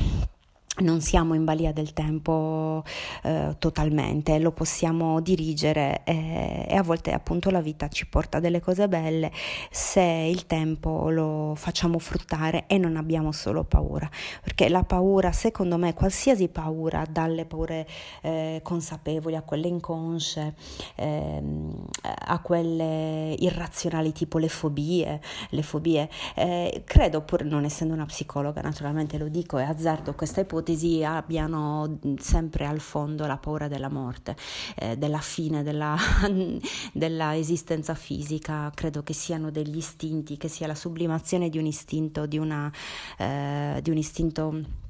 non siamo in balia del tempo eh, totalmente, lo possiamo dirigere eh, e a volte appunto la vita ci porta delle cose belle. Se il tempo lo facciamo fruttare e non abbiamo solo paura, perché la paura secondo me, qualsiasi paura, dalle paure eh, consapevoli a quelle inconsce, ehm, a quelle irrazionali tipo le fobie, le fobie, eh, credo pur non essendo una psicologa naturalmente lo dico e azzardo questa ipotesi, ipotesi abbiano sempre al fondo la paura della morte, eh, della fine della, [LAUGHS] della, esistenza fisica, credo che siano degli istinti, che sia la sublimazione di un istinto, di, una, eh, di un istinto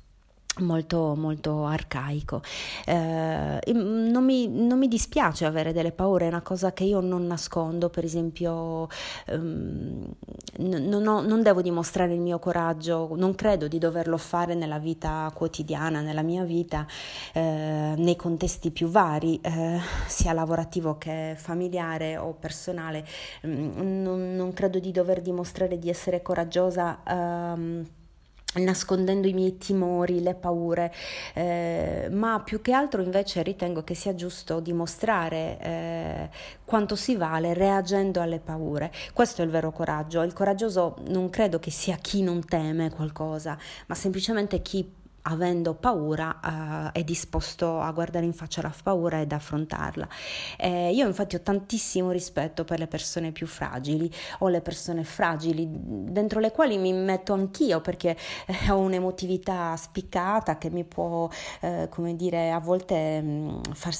molto molto arcaico. Eh, non, mi, non, mi, dispiace avere delle paure è una cosa che io non nascondo per esempio ehm, non, ho, non, devo dimostrare il mio coraggio non credo di doverlo fare nella vita quotidiana nella mia vita eh, nei contesti più vari eh, sia lavorativo che familiare o personale. Mm, non, non, credo di dover dimostrare di essere coraggiosa ehm, nascondendo i miei timori, le paure, eh, ma più che altro invece ritengo che sia giusto dimostrare eh, quanto si vale reagendo alle paure. Questo è il vero coraggio. Il coraggioso non credo che sia chi non teme qualcosa, ma semplicemente chi avendo paura eh, è disposto a guardare in faccia la paura ed affrontarla. Eh, io infatti ho tantissimo rispetto per le persone più fragili o le persone fragili dentro le quali mi metto anch'io perché eh, ho un'emotività spiccata che mi può, eh, come dire, a volte mh, mm, far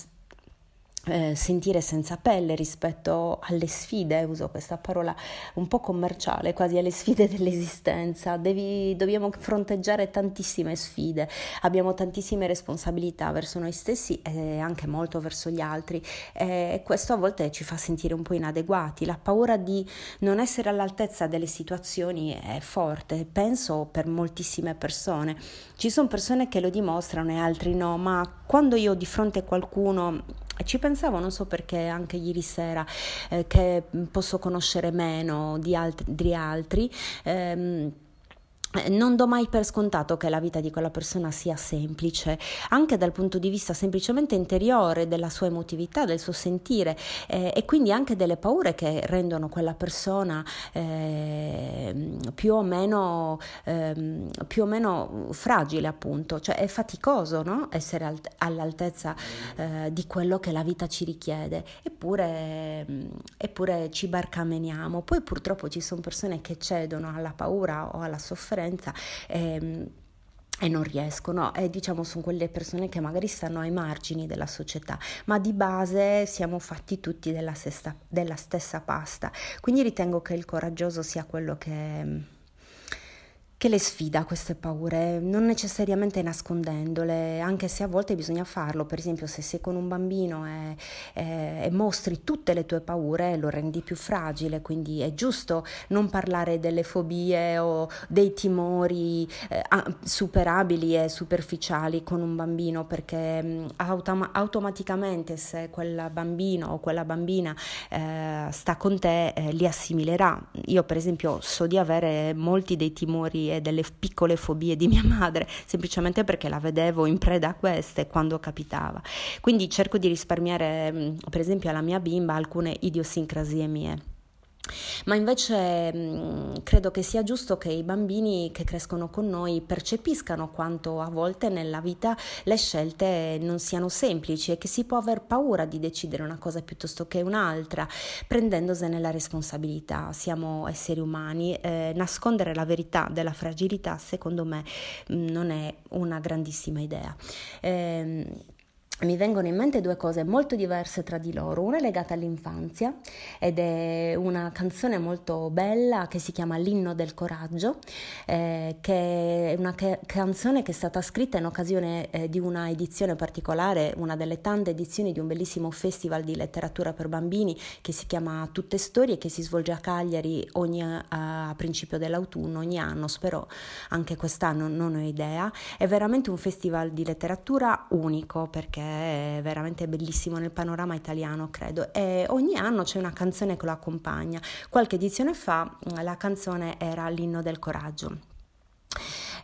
eh, sentire senza pelle rispetto alle sfide, uso questa parola un po' commerciale, quasi alle sfide [LAUGHS] dell'esistenza. Devi, dobbiamo fronteggiare tantissime sfide, abbiamo tantissime responsabilità verso noi stessi e anche molto verso gli altri e questo a volte ci fa sentire un po' inadeguati. La paura di non essere all'altezza delle situazioni è forte, penso per moltissime persone. Ci sono persone che lo dimostrano e altri no, ma quando io di fronte a qualcuno ci pensavo, non so perché anche ieri sera, eh, che posso conoscere meno di altri, altri ehm, eh, non do mai per scontato che la vita di quella persona sia semplice, anche dal punto di vista semplicemente interiore della sua emotività, del suo sentire eh, e quindi anche delle paure che rendono quella persona eh, più, o meno, eh, più o meno fragile, appunto. Cioè è faticoso no? essere alt- all'altezza eh, di quello che la vita ci richiede, eppure, eppure ci barcameniamo. Poi purtroppo ci sono persone che cedono alla paura o alla sofferenza differenza. Ehm, e non riescono e diciamo sono quelle persone che magari stanno ai margini della società ma di base siamo fatti tutti della, stessa, della stessa pasta quindi ritengo che il coraggioso sia quello che che le sfida queste paure, non necessariamente nascondendole, anche se a volte bisogna farlo, per esempio se sei con un bambino e, e, e, mostri tutte le tue paure lo rendi più fragile, quindi è giusto non parlare delle fobie o dei timori eh, superabili e superficiali con un bambino perché mm, autom- automaticamente se quel bambino o quella bambina eh, sta con te eh, li assimilerà. Io per esempio so di avere molti dei timori e delle piccole fobie di mia madre, semplicemente perché la vedevo in preda a queste quando capitava. Quindi cerco di risparmiare, per esempio, alla mia bimba alcune idiosincrasie mie. Ma invece credo che sia giusto che i bambini che crescono con noi percepiscano quanto a volte nella vita le scelte non siano semplici e che si può aver paura di decidere una cosa piuttosto che un'altra, prendendosene la responsabilità. Siamo esseri umani, eh, nascondere la verità della fragilità secondo me non è una grandissima idea. Eh, mi vengono in mente due cose molto diverse tra di loro. Una è legata all'infanzia ed è una canzone molto bella che si chiama L'inno del coraggio, eh, che è una che, canzone che è stata scritta in occasione eh, di una edizione particolare, una delle tante edizioni di un bellissimo festival di letteratura per bambini che si chiama Tutte Storie che si svolge a Cagliari ogni, a principio dell'autunno, ogni anno, spero anche quest'anno, non ho idea. È veramente un festival di letteratura unico perché veramente bellissimo nel panorama italiano, credo. E ogni anno c'è una canzone che lo accompagna. Qualche edizione fa la canzone era l'inno del coraggio.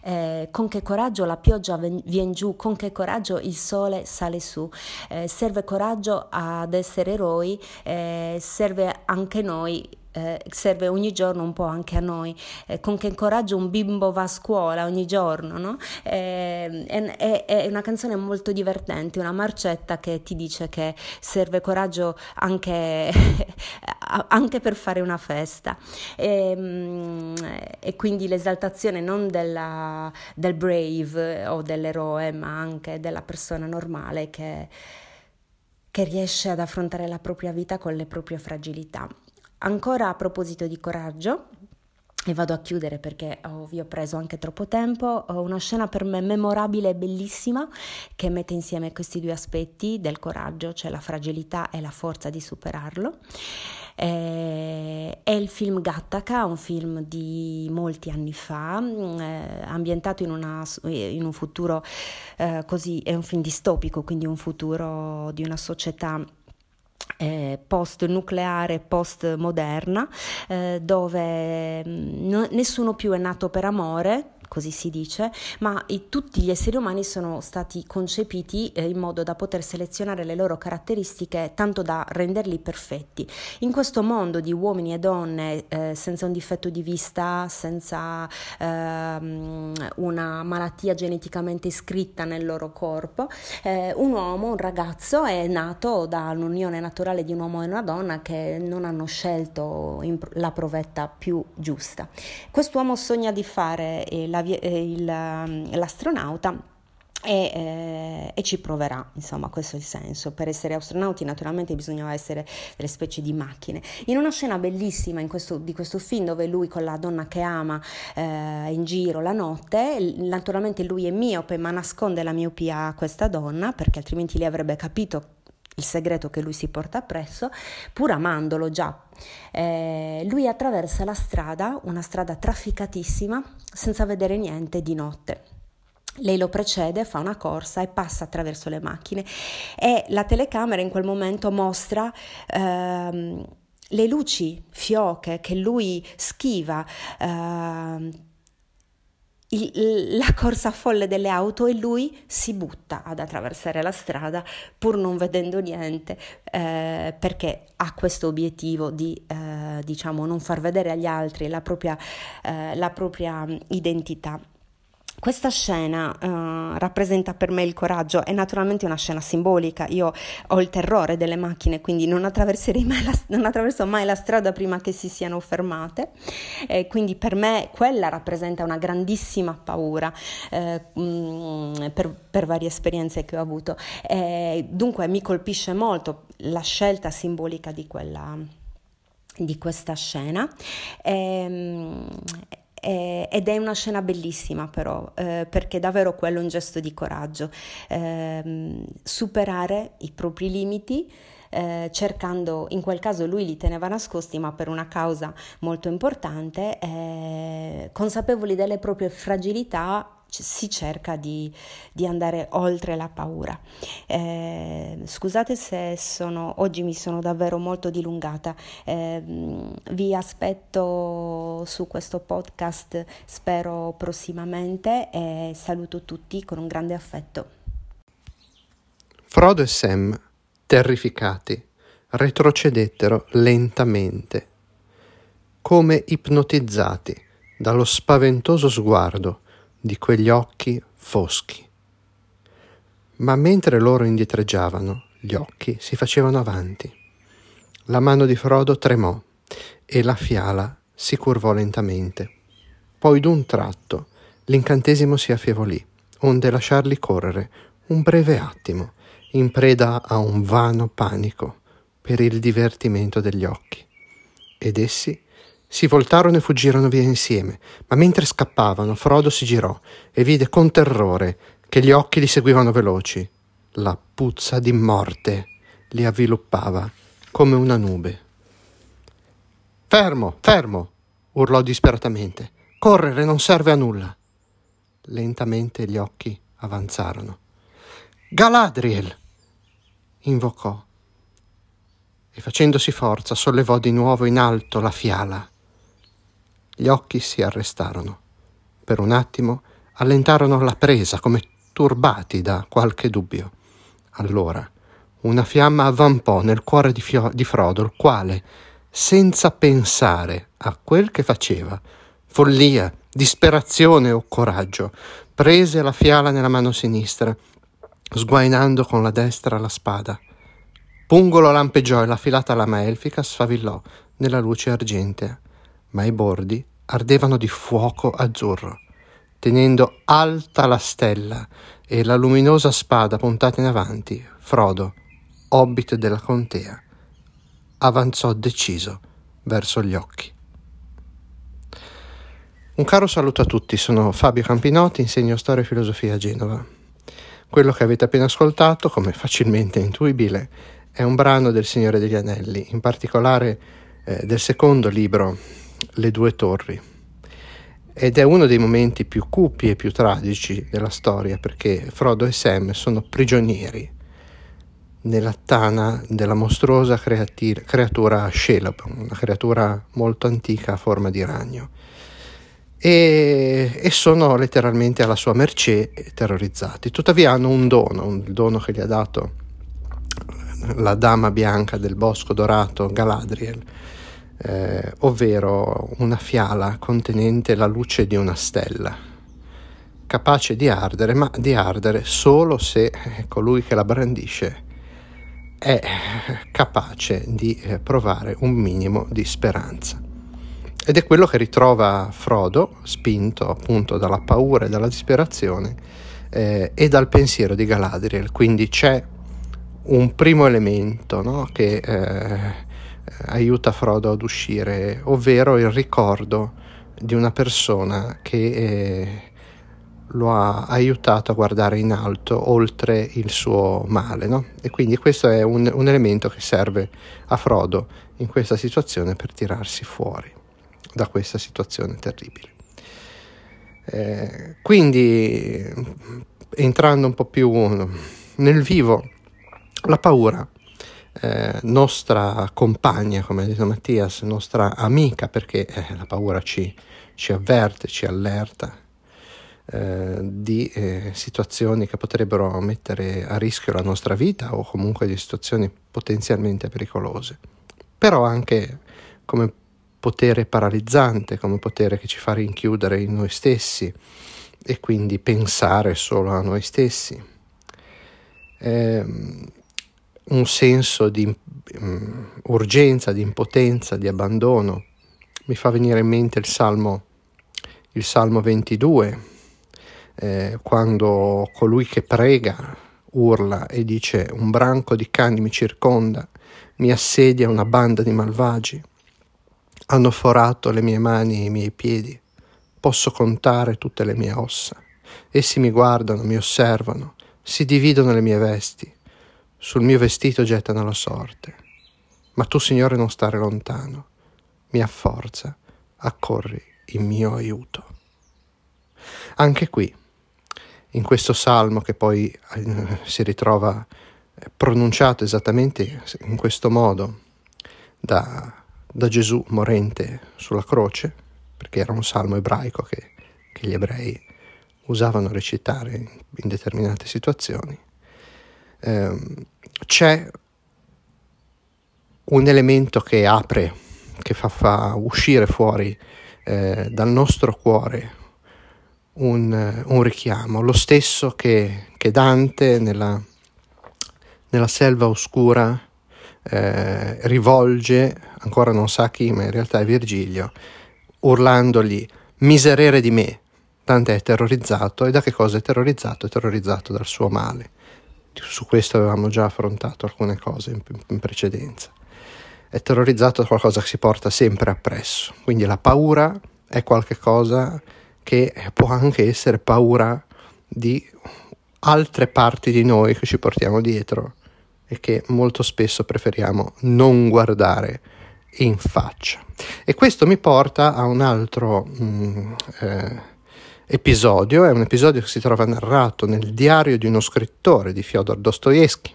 Eh, con che coraggio la pioggia viene giù, con che coraggio il sole sale su. Eh, serve coraggio ad essere eroi, eh, serve anche noi eh, serve ogni giorno un po' anche a noi, eh, con che coraggio un bimbo va a scuola ogni giorno, no? eh, è, è, una canzone molto divertente, una marcetta che ti dice che serve coraggio anche, [LAUGHS] anche per fare una festa e, ehm, e quindi l'esaltazione non della, del brave o dell'eroe ma anche della persona normale che che riesce ad affrontare la propria vita con le proprie fragilità. Ancora a proposito di coraggio, e vado a chiudere perché oh, vi ho preso anche troppo tempo, ho una scena per me memorabile e bellissima che mette insieme questi due aspetti del coraggio, cioè la fragilità e la forza di superarlo. Eh, è il film Gattaca, un film di molti anni fa, eh, ambientato in, una, in, un futuro eh, così, è un film distopico, quindi un futuro di una società eh, post nucleare, post moderna, eh, dove mm, no, nessuno più è nato per amore, così si dice, ma i, tutti gli esseri umani sono stati concepiti eh, in modo da poter selezionare le loro caratteristiche tanto da renderli perfetti. In questo mondo di uomini e donne eh, senza un difetto di vista, senza ehm, una malattia geneticamente iscritta nel loro corpo, eh, un uomo, un ragazzo è nato dall'unione naturale di un uomo e una donna che non hanno scelto la provetta più giusta. Quest'uomo sogna di fare la eh, il, ehm, l'astronauta e, eh, e, ci proverà, insomma, questo è il senso. Per essere astronauti naturalmente bisognava essere delle specie di macchine. In una scena bellissima questo, di questo film dove lui con la donna che ama eh, in giro la notte, naturalmente lui è miope ma nasconde la miopia a questa donna perché altrimenti lei avrebbe capito il segreto che lui si porta appresso, pur amandolo già. Eh, lui attraversa la strada, una strada trafficatissima, senza vedere niente di notte. Lei lo precede, fa una corsa e passa attraverso le macchine e la telecamera in quel momento mostra ehm, le luci fioche che lui schiva. Ehm, il, la corsa folle delle auto e lui si butta ad attraversare la strada pur non vedendo niente eh, perché ha questo obiettivo di eh, diciamo non far vedere agli altri la propria, eh, la propria identità questa scena uh, rappresenta per me il coraggio, è naturalmente una scena simbolica, io ho il terrore delle macchine, quindi non, mai la, non attraverso mai la strada prima che si siano fermate, e quindi per me quella rappresenta una grandissima paura eh, mh, mm, per, per, varie esperienze che ho avuto. E dunque mi colpisce molto la scelta simbolica di quella di questa scena. E, ehm, eh, ed è una scena bellissima però, eh, perché davvero quello è un gesto di coraggio, eh, superare i propri limiti. Eh, cercando, in quel caso lui li teneva nascosti, ma per una causa molto importante, eh, consapevoli delle proprie fragilità, si cerca di, di, andare oltre la paura. Eh, scusate se sono, oggi mi sono davvero molto dilungata, eh, vi aspetto su questo podcast, spero prossimamente e saluto tutti con un grande affetto. Frodo e Sam, terrificati, retrocedettero lentamente, come ipnotizzati dallo spaventoso sguardo di quegli occhi foschi. Ma mentre loro indietreggiavano, gli occhi si facevano avanti. La mano di Frodo tremò e la fiala si curvò lentamente. Poi d'un tratto l'incantesimo si affievolì, onde lasciarli correre un breve attimo, in preda a un vano panico per il divertimento degli occhi. Ed essi si voltarono e fuggirono via insieme, ma mentre scappavano Frodo si girò e vide con terrore che gli occhi li seguivano veloci. La puzza di morte li avviluppava come una nube. Fermo, fermo! urlò disperatamente. Correre non serve a nulla. Lentamente gli occhi avanzarono. Galadriel! invocò e facendosi forza sollevò di nuovo in alto la fiala. Gli occhi si arrestarono. Per un attimo allentarono la presa come turbati da qualche dubbio. Allora una fiamma avvampò nel cuore di, Fio- di Frodo, il quale, senza pensare a quel che faceva, follia, disperazione o coraggio, prese la fiala nella mano sinistra, sguainando con la destra la spada. Pungolo lampeggiò e la filata lama elfica sfavillò nella luce argentea ma i bordi ardevano di fuoco azzurro, tenendo alta la stella e la luminosa spada puntata in avanti, Frodo, hobbit della contea, avanzò deciso verso gli occhi. Un caro saluto a tutti, sono Fabio Campinotti, insegno storia e filosofia a Genova. Quello che avete appena ascoltato, come facilmente intuibile, è un brano del Signore degli Anelli, in particolare eh, del secondo libro le due torri. Ed è uno dei momenti più cupi e più tragici della storia perché Frodo e Sam sono prigionieri nella tana della mostruosa creati- creatura Shelob, una creatura molto antica a forma di ragno. E, e, sono letteralmente alla sua mercé terrorizzati. Tuttavia hanno un dono, un dono che gli ha dato la dama bianca del bosco dorato Galadriel, eh, ovvero una fiala contenente la luce di una stella, capace di ardere, ma di ardere solo se eh, colui che la brandisce è capace di eh, provare un minimo di speranza. Ed è quello che ritrova Frodo, spinto appunto dalla paura e dalla disperazione, eh, e dal pensiero di Galadriel. Quindi c'è un primo elemento no? che eh, aiuta Frodo ad uscire, ovvero il ricordo di una persona che eh, lo ha aiutato a guardare in alto oltre il suo male. No? E quindi questo è un, un elemento che serve a Frodo in questa situazione per tirarsi fuori da questa situazione terribile. Eh, quindi entrando un po' più nel vivo, la paura, eh, nostra compagna, come ha detto Mattias, nostra amica, perché eh, la paura ci, ci, avverte, ci allerta eh, di eh, situazioni che potrebbero mettere a rischio la nostra vita o comunque di situazioni potenzialmente pericolose, però anche come potere paralizzante, come potere che ci fa rinchiudere in noi stessi e quindi pensare solo a noi stessi. Eh, un senso di um, urgenza, di impotenza, di abbandono. Mi fa venire in mente il Salmo, il Salmo 22, eh, quando colui che prega urla e dice un branco di cani mi circonda, mi assedia una banda di malvagi hanno forato le mie mani e i miei piedi. Posso contare tutte le mie ossa. Essi mi guardano, mi osservano, si dividono le mie vesti. Sul mio vestito gettano la sorte. Ma tu, Signore, non stare lontano. Mi afforza, accorri in mio aiuto. Anche qui, in questo salmo che poi eh, si ritrova pronunciato esattamente in questo modo da da Gesù morente sulla croce, perché era un salmo ebraico che, che gli ebrei usavano recitare in, in determinate situazioni, eh, c'è un elemento che apre, che fa, fa uscire fuori eh, dal nostro cuore un, un, richiamo, lo stesso che, che Dante nella, nella selva oscura eh, rivolge, ancora non sa chi, ma in realtà è Virgilio, urlandogli miserere di me. Dante è terrorizzato e da che cosa è terrorizzato? È terrorizzato dal suo male. Su questo avevamo già affrontato alcune cose in, in precedenza. È terrorizzato da qualcosa che si porta sempre appresso. Quindi la paura è qualcosa che può anche essere paura di altre parti di noi che ci portiamo dietro e che molto spesso preferiamo non guardare in faccia. E questo mi porta a un altro mh, mm, eh, episodio, è un episodio che si trova narrato nel diario di uno scrittore di Fyodor Dostoevsky,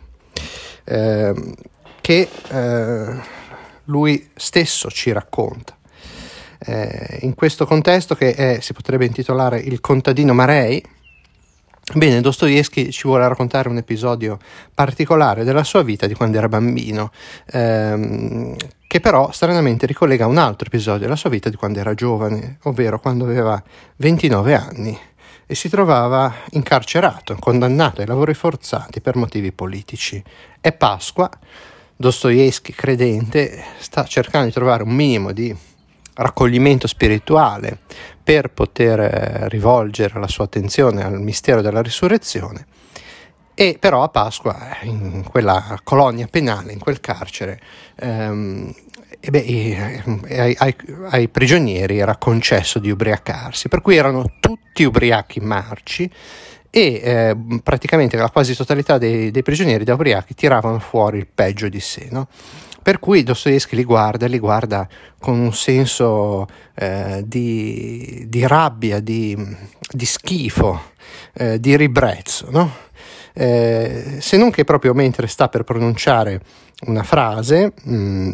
eh, che eh, lui stesso ci racconta. Eh, in questo contesto che è, si potrebbe intitolare Il contadino Marei, Bene, Dostoevsky ci vuole raccontare un episodio particolare della sua vita di quando era bambino, ehm, che però stranamente ricollega un altro episodio della sua vita di quando era giovane, ovvero quando aveva 29 anni e si trovava incarcerato, condannato ai lavori forzati per motivi politici. È Pasqua, Dostoevsky, credente, sta cercando di trovare un minimo di raccoglimento spirituale per poter eh, rivolgere la sua attenzione al mistero della risurrezione. E però a Pasqua, in quella colonia penale, in quel carcere, ehm, e beh, ai, ai, ai, prigionieri era concesso di ubriacarsi, per cui erano tutti ubriachi marci e eh, praticamente la quasi totalità dei, dei, prigionieri da ubriachi tiravano fuori il peggio di sé. No? Per cui Dostoevsky li guarda, li guarda con un senso eh, di, di, rabbia, di, di schifo, eh, di ribrezzo, no? Eh, se non che proprio mentre sta per pronunciare una frase mh, mm,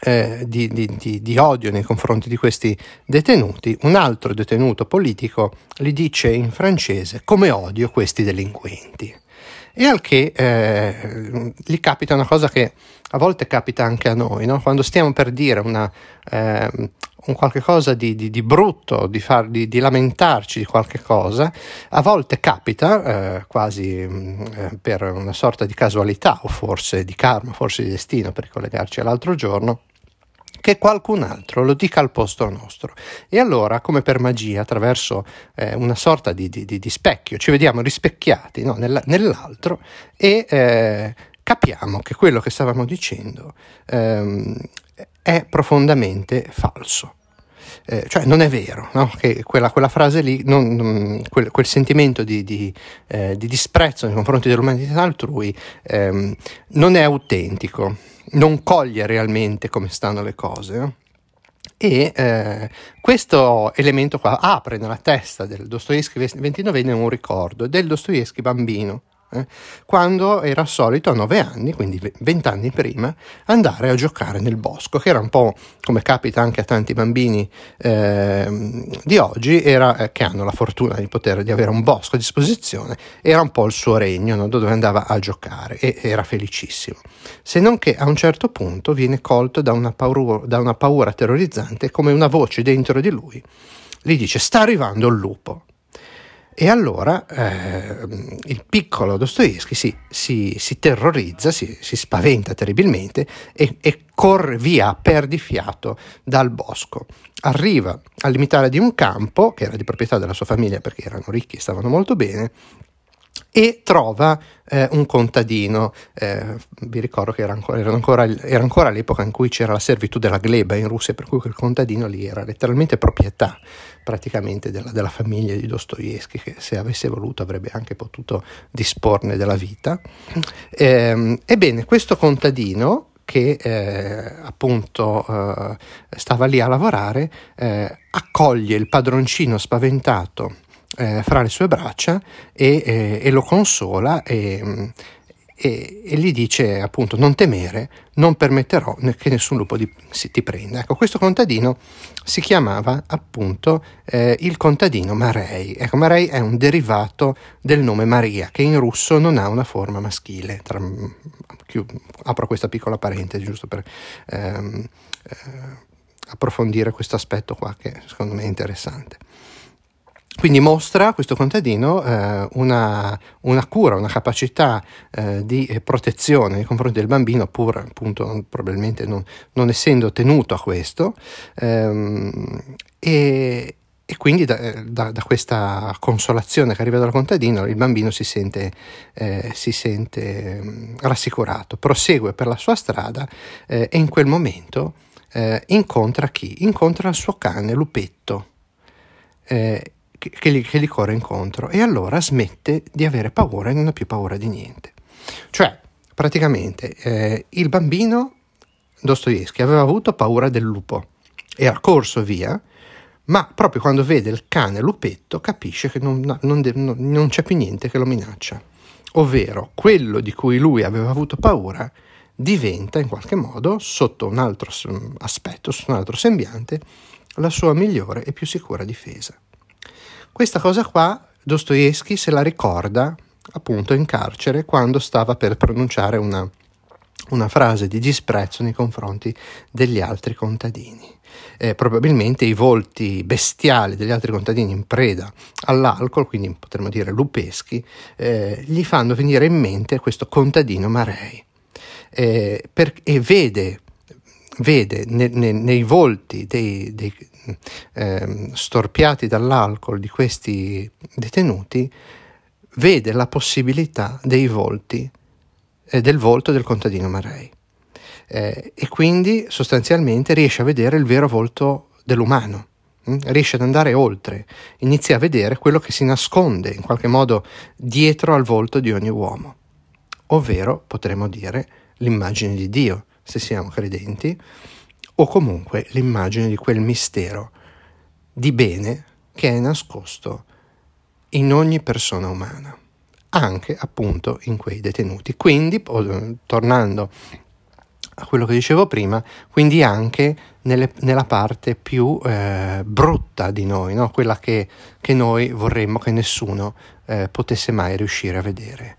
eh, di, di, di, odio nei confronti di questi detenuti, un altro detenuto politico gli dice in francese come odio questi delinquenti. E al che eh, gli capita una cosa che a volte capita anche a noi, no? quando stiamo per dire una, eh, un qualche cosa di, di, di brutto, di, far, di, lamentarci di qualche cosa, a volte capita, eh, quasi mh, mm, eh, per una sorta di casualità o forse di karma, forse di destino, per collegarci all'altro giorno, che qualcun altro lo dica al posto nostro. E allora, come per magia, attraverso eh, una sorta di, di, di, specchio, ci vediamo rispecchiati no? Nella, nell'altro e eh, capiamo che quello che stavamo dicendo ehm, è profondamente falso. Eh, cioè non è vero, no? che quella, quella, frase lì, non, non, quel, quel, sentimento di, di, eh, di, disprezzo nei confronti dell'umanità altrui ehm, non è autentico non coglie realmente come stanno le cose. No? E eh, questo elemento qua apre nella testa del Dostoevsky 29enne un ricordo del Dostoevsky bambino eh, quando era solito a nove anni, quindi vent'anni prima, andare a giocare nel bosco, che era un po' come capita anche a tanti bambini eh, di oggi, era, eh, che hanno la fortuna di poter di avere un bosco a disposizione, era un po' il suo regno no? dove andava a giocare e era felicissimo. Se non che a un certo punto viene colto da una paura, da una paura terrorizzante come una voce dentro di lui gli dice sta arrivando il lupo e allora eh, il piccolo Dostoevsky si, si, si terrorizza, si, si, spaventa terribilmente e, e corre via perdifiato dal bosco. Arriva al limitare di un campo, che era di proprietà della sua famiglia perché erano ricchi e stavano molto bene, e trova eh, un contadino, eh, vi ricordo che era ancora, era, ancora, era ancora, l'epoca in cui c'era la servitù della gleba in Russia, per cui quel contadino lì era letteralmente proprietà praticamente della, della famiglia di Dostoevsky, che se avesse voluto avrebbe anche potuto disporne della vita. Eh, ebbene, questo contadino che eh, appunto eh, stava lì a lavorare, eh, accoglie il padroncino spaventato eh, fra le sue braccia e, eh, e lo consola e, e, e, gli dice appunto non temere, non permetterò che nessun lupo di, si, ti prenda. Ecco, questo contadino si chiamava appunto eh, il contadino Marei. Ecco, Marei è un derivato del nome Maria, che in russo non ha una forma maschile. Tra, apro questa piccola parentesi giusto per ehm, eh, approfondire questo aspetto qua che secondo me è interessante. Quindi mostra questo contadino eh, una, una, cura, una capacità eh, di protezione nei confronti del bambino, pur appunto probabilmente non, non essendo tenuto a questo, ehm, e, e, quindi da, da, da, questa consolazione che arriva dal contadino il bambino si sente, eh, si sente mm, rassicurato, prosegue per la sua strada eh, e in quel momento eh, incontra chi? Incontra il suo cane Lupetto. Eh, che, gli, che gli corre incontro e allora smette di avere paura e non ha più paura di niente. Cioè, praticamente, eh, il bambino Dostoevsky aveva avuto paura del lupo, era corso via, ma proprio quando vede il cane lupetto capisce che non, non, non, non c'è più niente che lo minaccia. Ovvero, quello di cui lui aveva avuto paura diventa in qualche modo, sotto un altro aspetto, sotto un altro sembiante, la sua migliore e più sicura difesa. Questa cosa qua Dostoevsky se la ricorda appunto in carcere quando stava per pronunciare una, una frase di disprezzo nei confronti degli altri contadini. Eh, probabilmente i volti bestiali degli altri contadini in preda all'alcol, quindi potremmo dire lupeschi, eh, gli fanno venire in mente questo contadino Marei eh, per, e vede, vede ne, ne, nei volti dei, dei, eh, storpiati dall'alcol di questi detenuti, vede la possibilità dei volti, eh, del volto del contadino Marei. Eh, e quindi sostanzialmente riesce a vedere il vero volto dell'umano? Hm? riesce ad andare oltre, inizia a vedere quello che si nasconde in qualche modo dietro al volto di ogni uomo, ovvero potremmo dire l'immagine di Dio, se siamo credenti, o comunque l'immagine di quel mistero di bene che è nascosto in ogni persona umana, anche appunto in quei detenuti. Quindi, tornando a quello che dicevo prima, quindi anche nelle, nella parte più eh, brutta di noi, no? quella che, che, noi vorremmo che nessuno eh, potesse mai riuscire a vedere.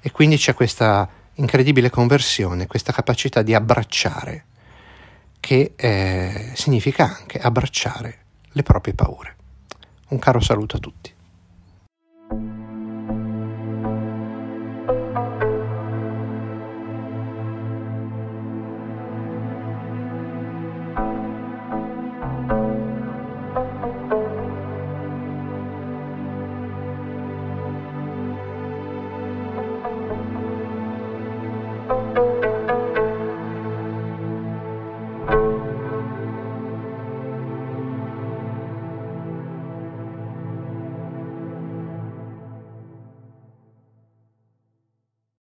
E quindi c'è questa incredibile conversione, questa capacità di abbracciare che eh, significa anche abbracciare le proprie paure. Un caro saluto a tutti.